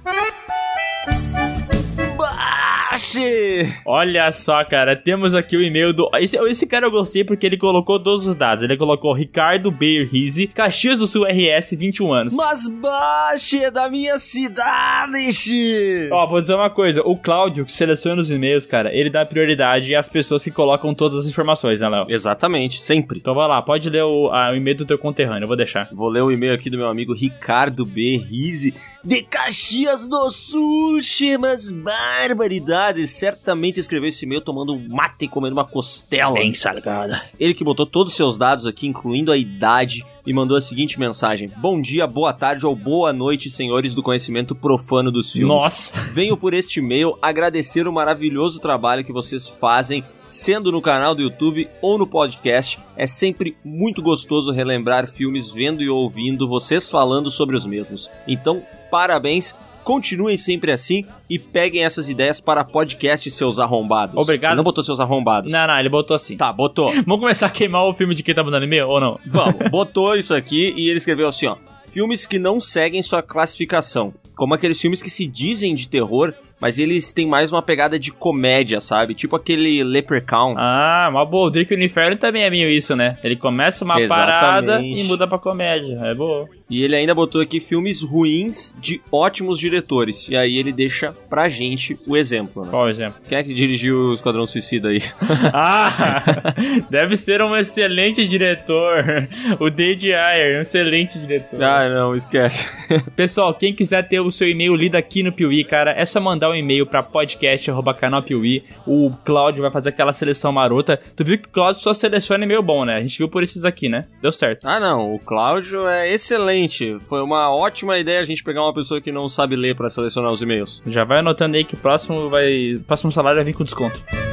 Baxe! Olha só, cara, temos aqui o e-mail do. Esse, esse cara eu gostei porque ele colocou todos os dados. Ele colocou Ricardo B. Rizzi, Caxias do Sul RS, 21 anos. Mas Baxe é da minha cidade, xi! Ó, vou dizer uma coisa: o Cláudio, que seleciona os e-mails, cara, ele dá prioridade às pessoas que colocam todas as informações, né, Léo? Exatamente, sempre. Então vai lá, pode ler o, a- o e-mail do teu conterrâneo, eu vou deixar. Vou ler o e-mail aqui do meu amigo Ricardo B. Rizzi, de Caxias do Sul, che, mas barbaridades. Certamente escreveu esse e-mail tomando um mate e comendo uma costela. Bem salgada. Ele que botou todos os seus dados aqui, incluindo a idade, e mandou a seguinte mensagem: Bom dia, boa tarde ou boa noite, senhores do conhecimento profano dos filmes. Nossa. Venho por este e-mail agradecer o maravilhoso trabalho que vocês fazem, sendo no canal do YouTube ou no podcast. É sempre muito gostoso relembrar filmes vendo e ouvindo vocês falando sobre os mesmos. Então, parabéns. Continuem sempre assim e peguem essas ideias para podcast, seus arrombados. Obrigado. Ele não botou seus arrombados. Não, não, ele botou assim. Tá, botou. Vamos começar a queimar o filme de quem tá mandando e-mail ou não? Vamos, botou isso aqui e ele escreveu assim, ó. Filmes que não seguem sua classificação. Como aqueles filmes que se dizem de terror, mas eles têm mais uma pegada de comédia, sabe? Tipo aquele Leprechaun. Ah, uma boa. O Inferno também é meio isso, né? Ele começa uma Exatamente. parada e muda pra comédia. É boa. E ele ainda botou aqui filmes ruins de ótimos diretores. E aí ele deixa pra gente o exemplo, né? Qual o exemplo? Quem é que dirigiu o Esquadrão Suicida aí? Ah, deve ser um excelente diretor. O Dade Ayer, um excelente diretor. ah, não, esquece. Pessoal, quem quiser ter o seu e-mail lido aqui no Piuí, cara, é só mandar um e-mail pra podcast.canalpiuí. O Cláudio vai fazer aquela seleção marota. Tu viu que o Cláudio só seleciona e-mail bom, né? A gente viu por esses aqui, né? Deu certo. Ah, não, o Cláudio é excelente. Foi uma ótima ideia a gente pegar uma pessoa que não sabe ler pra selecionar os e-mails. Já vai anotando aí que o próximo vai. O próximo salário vai vir com desconto.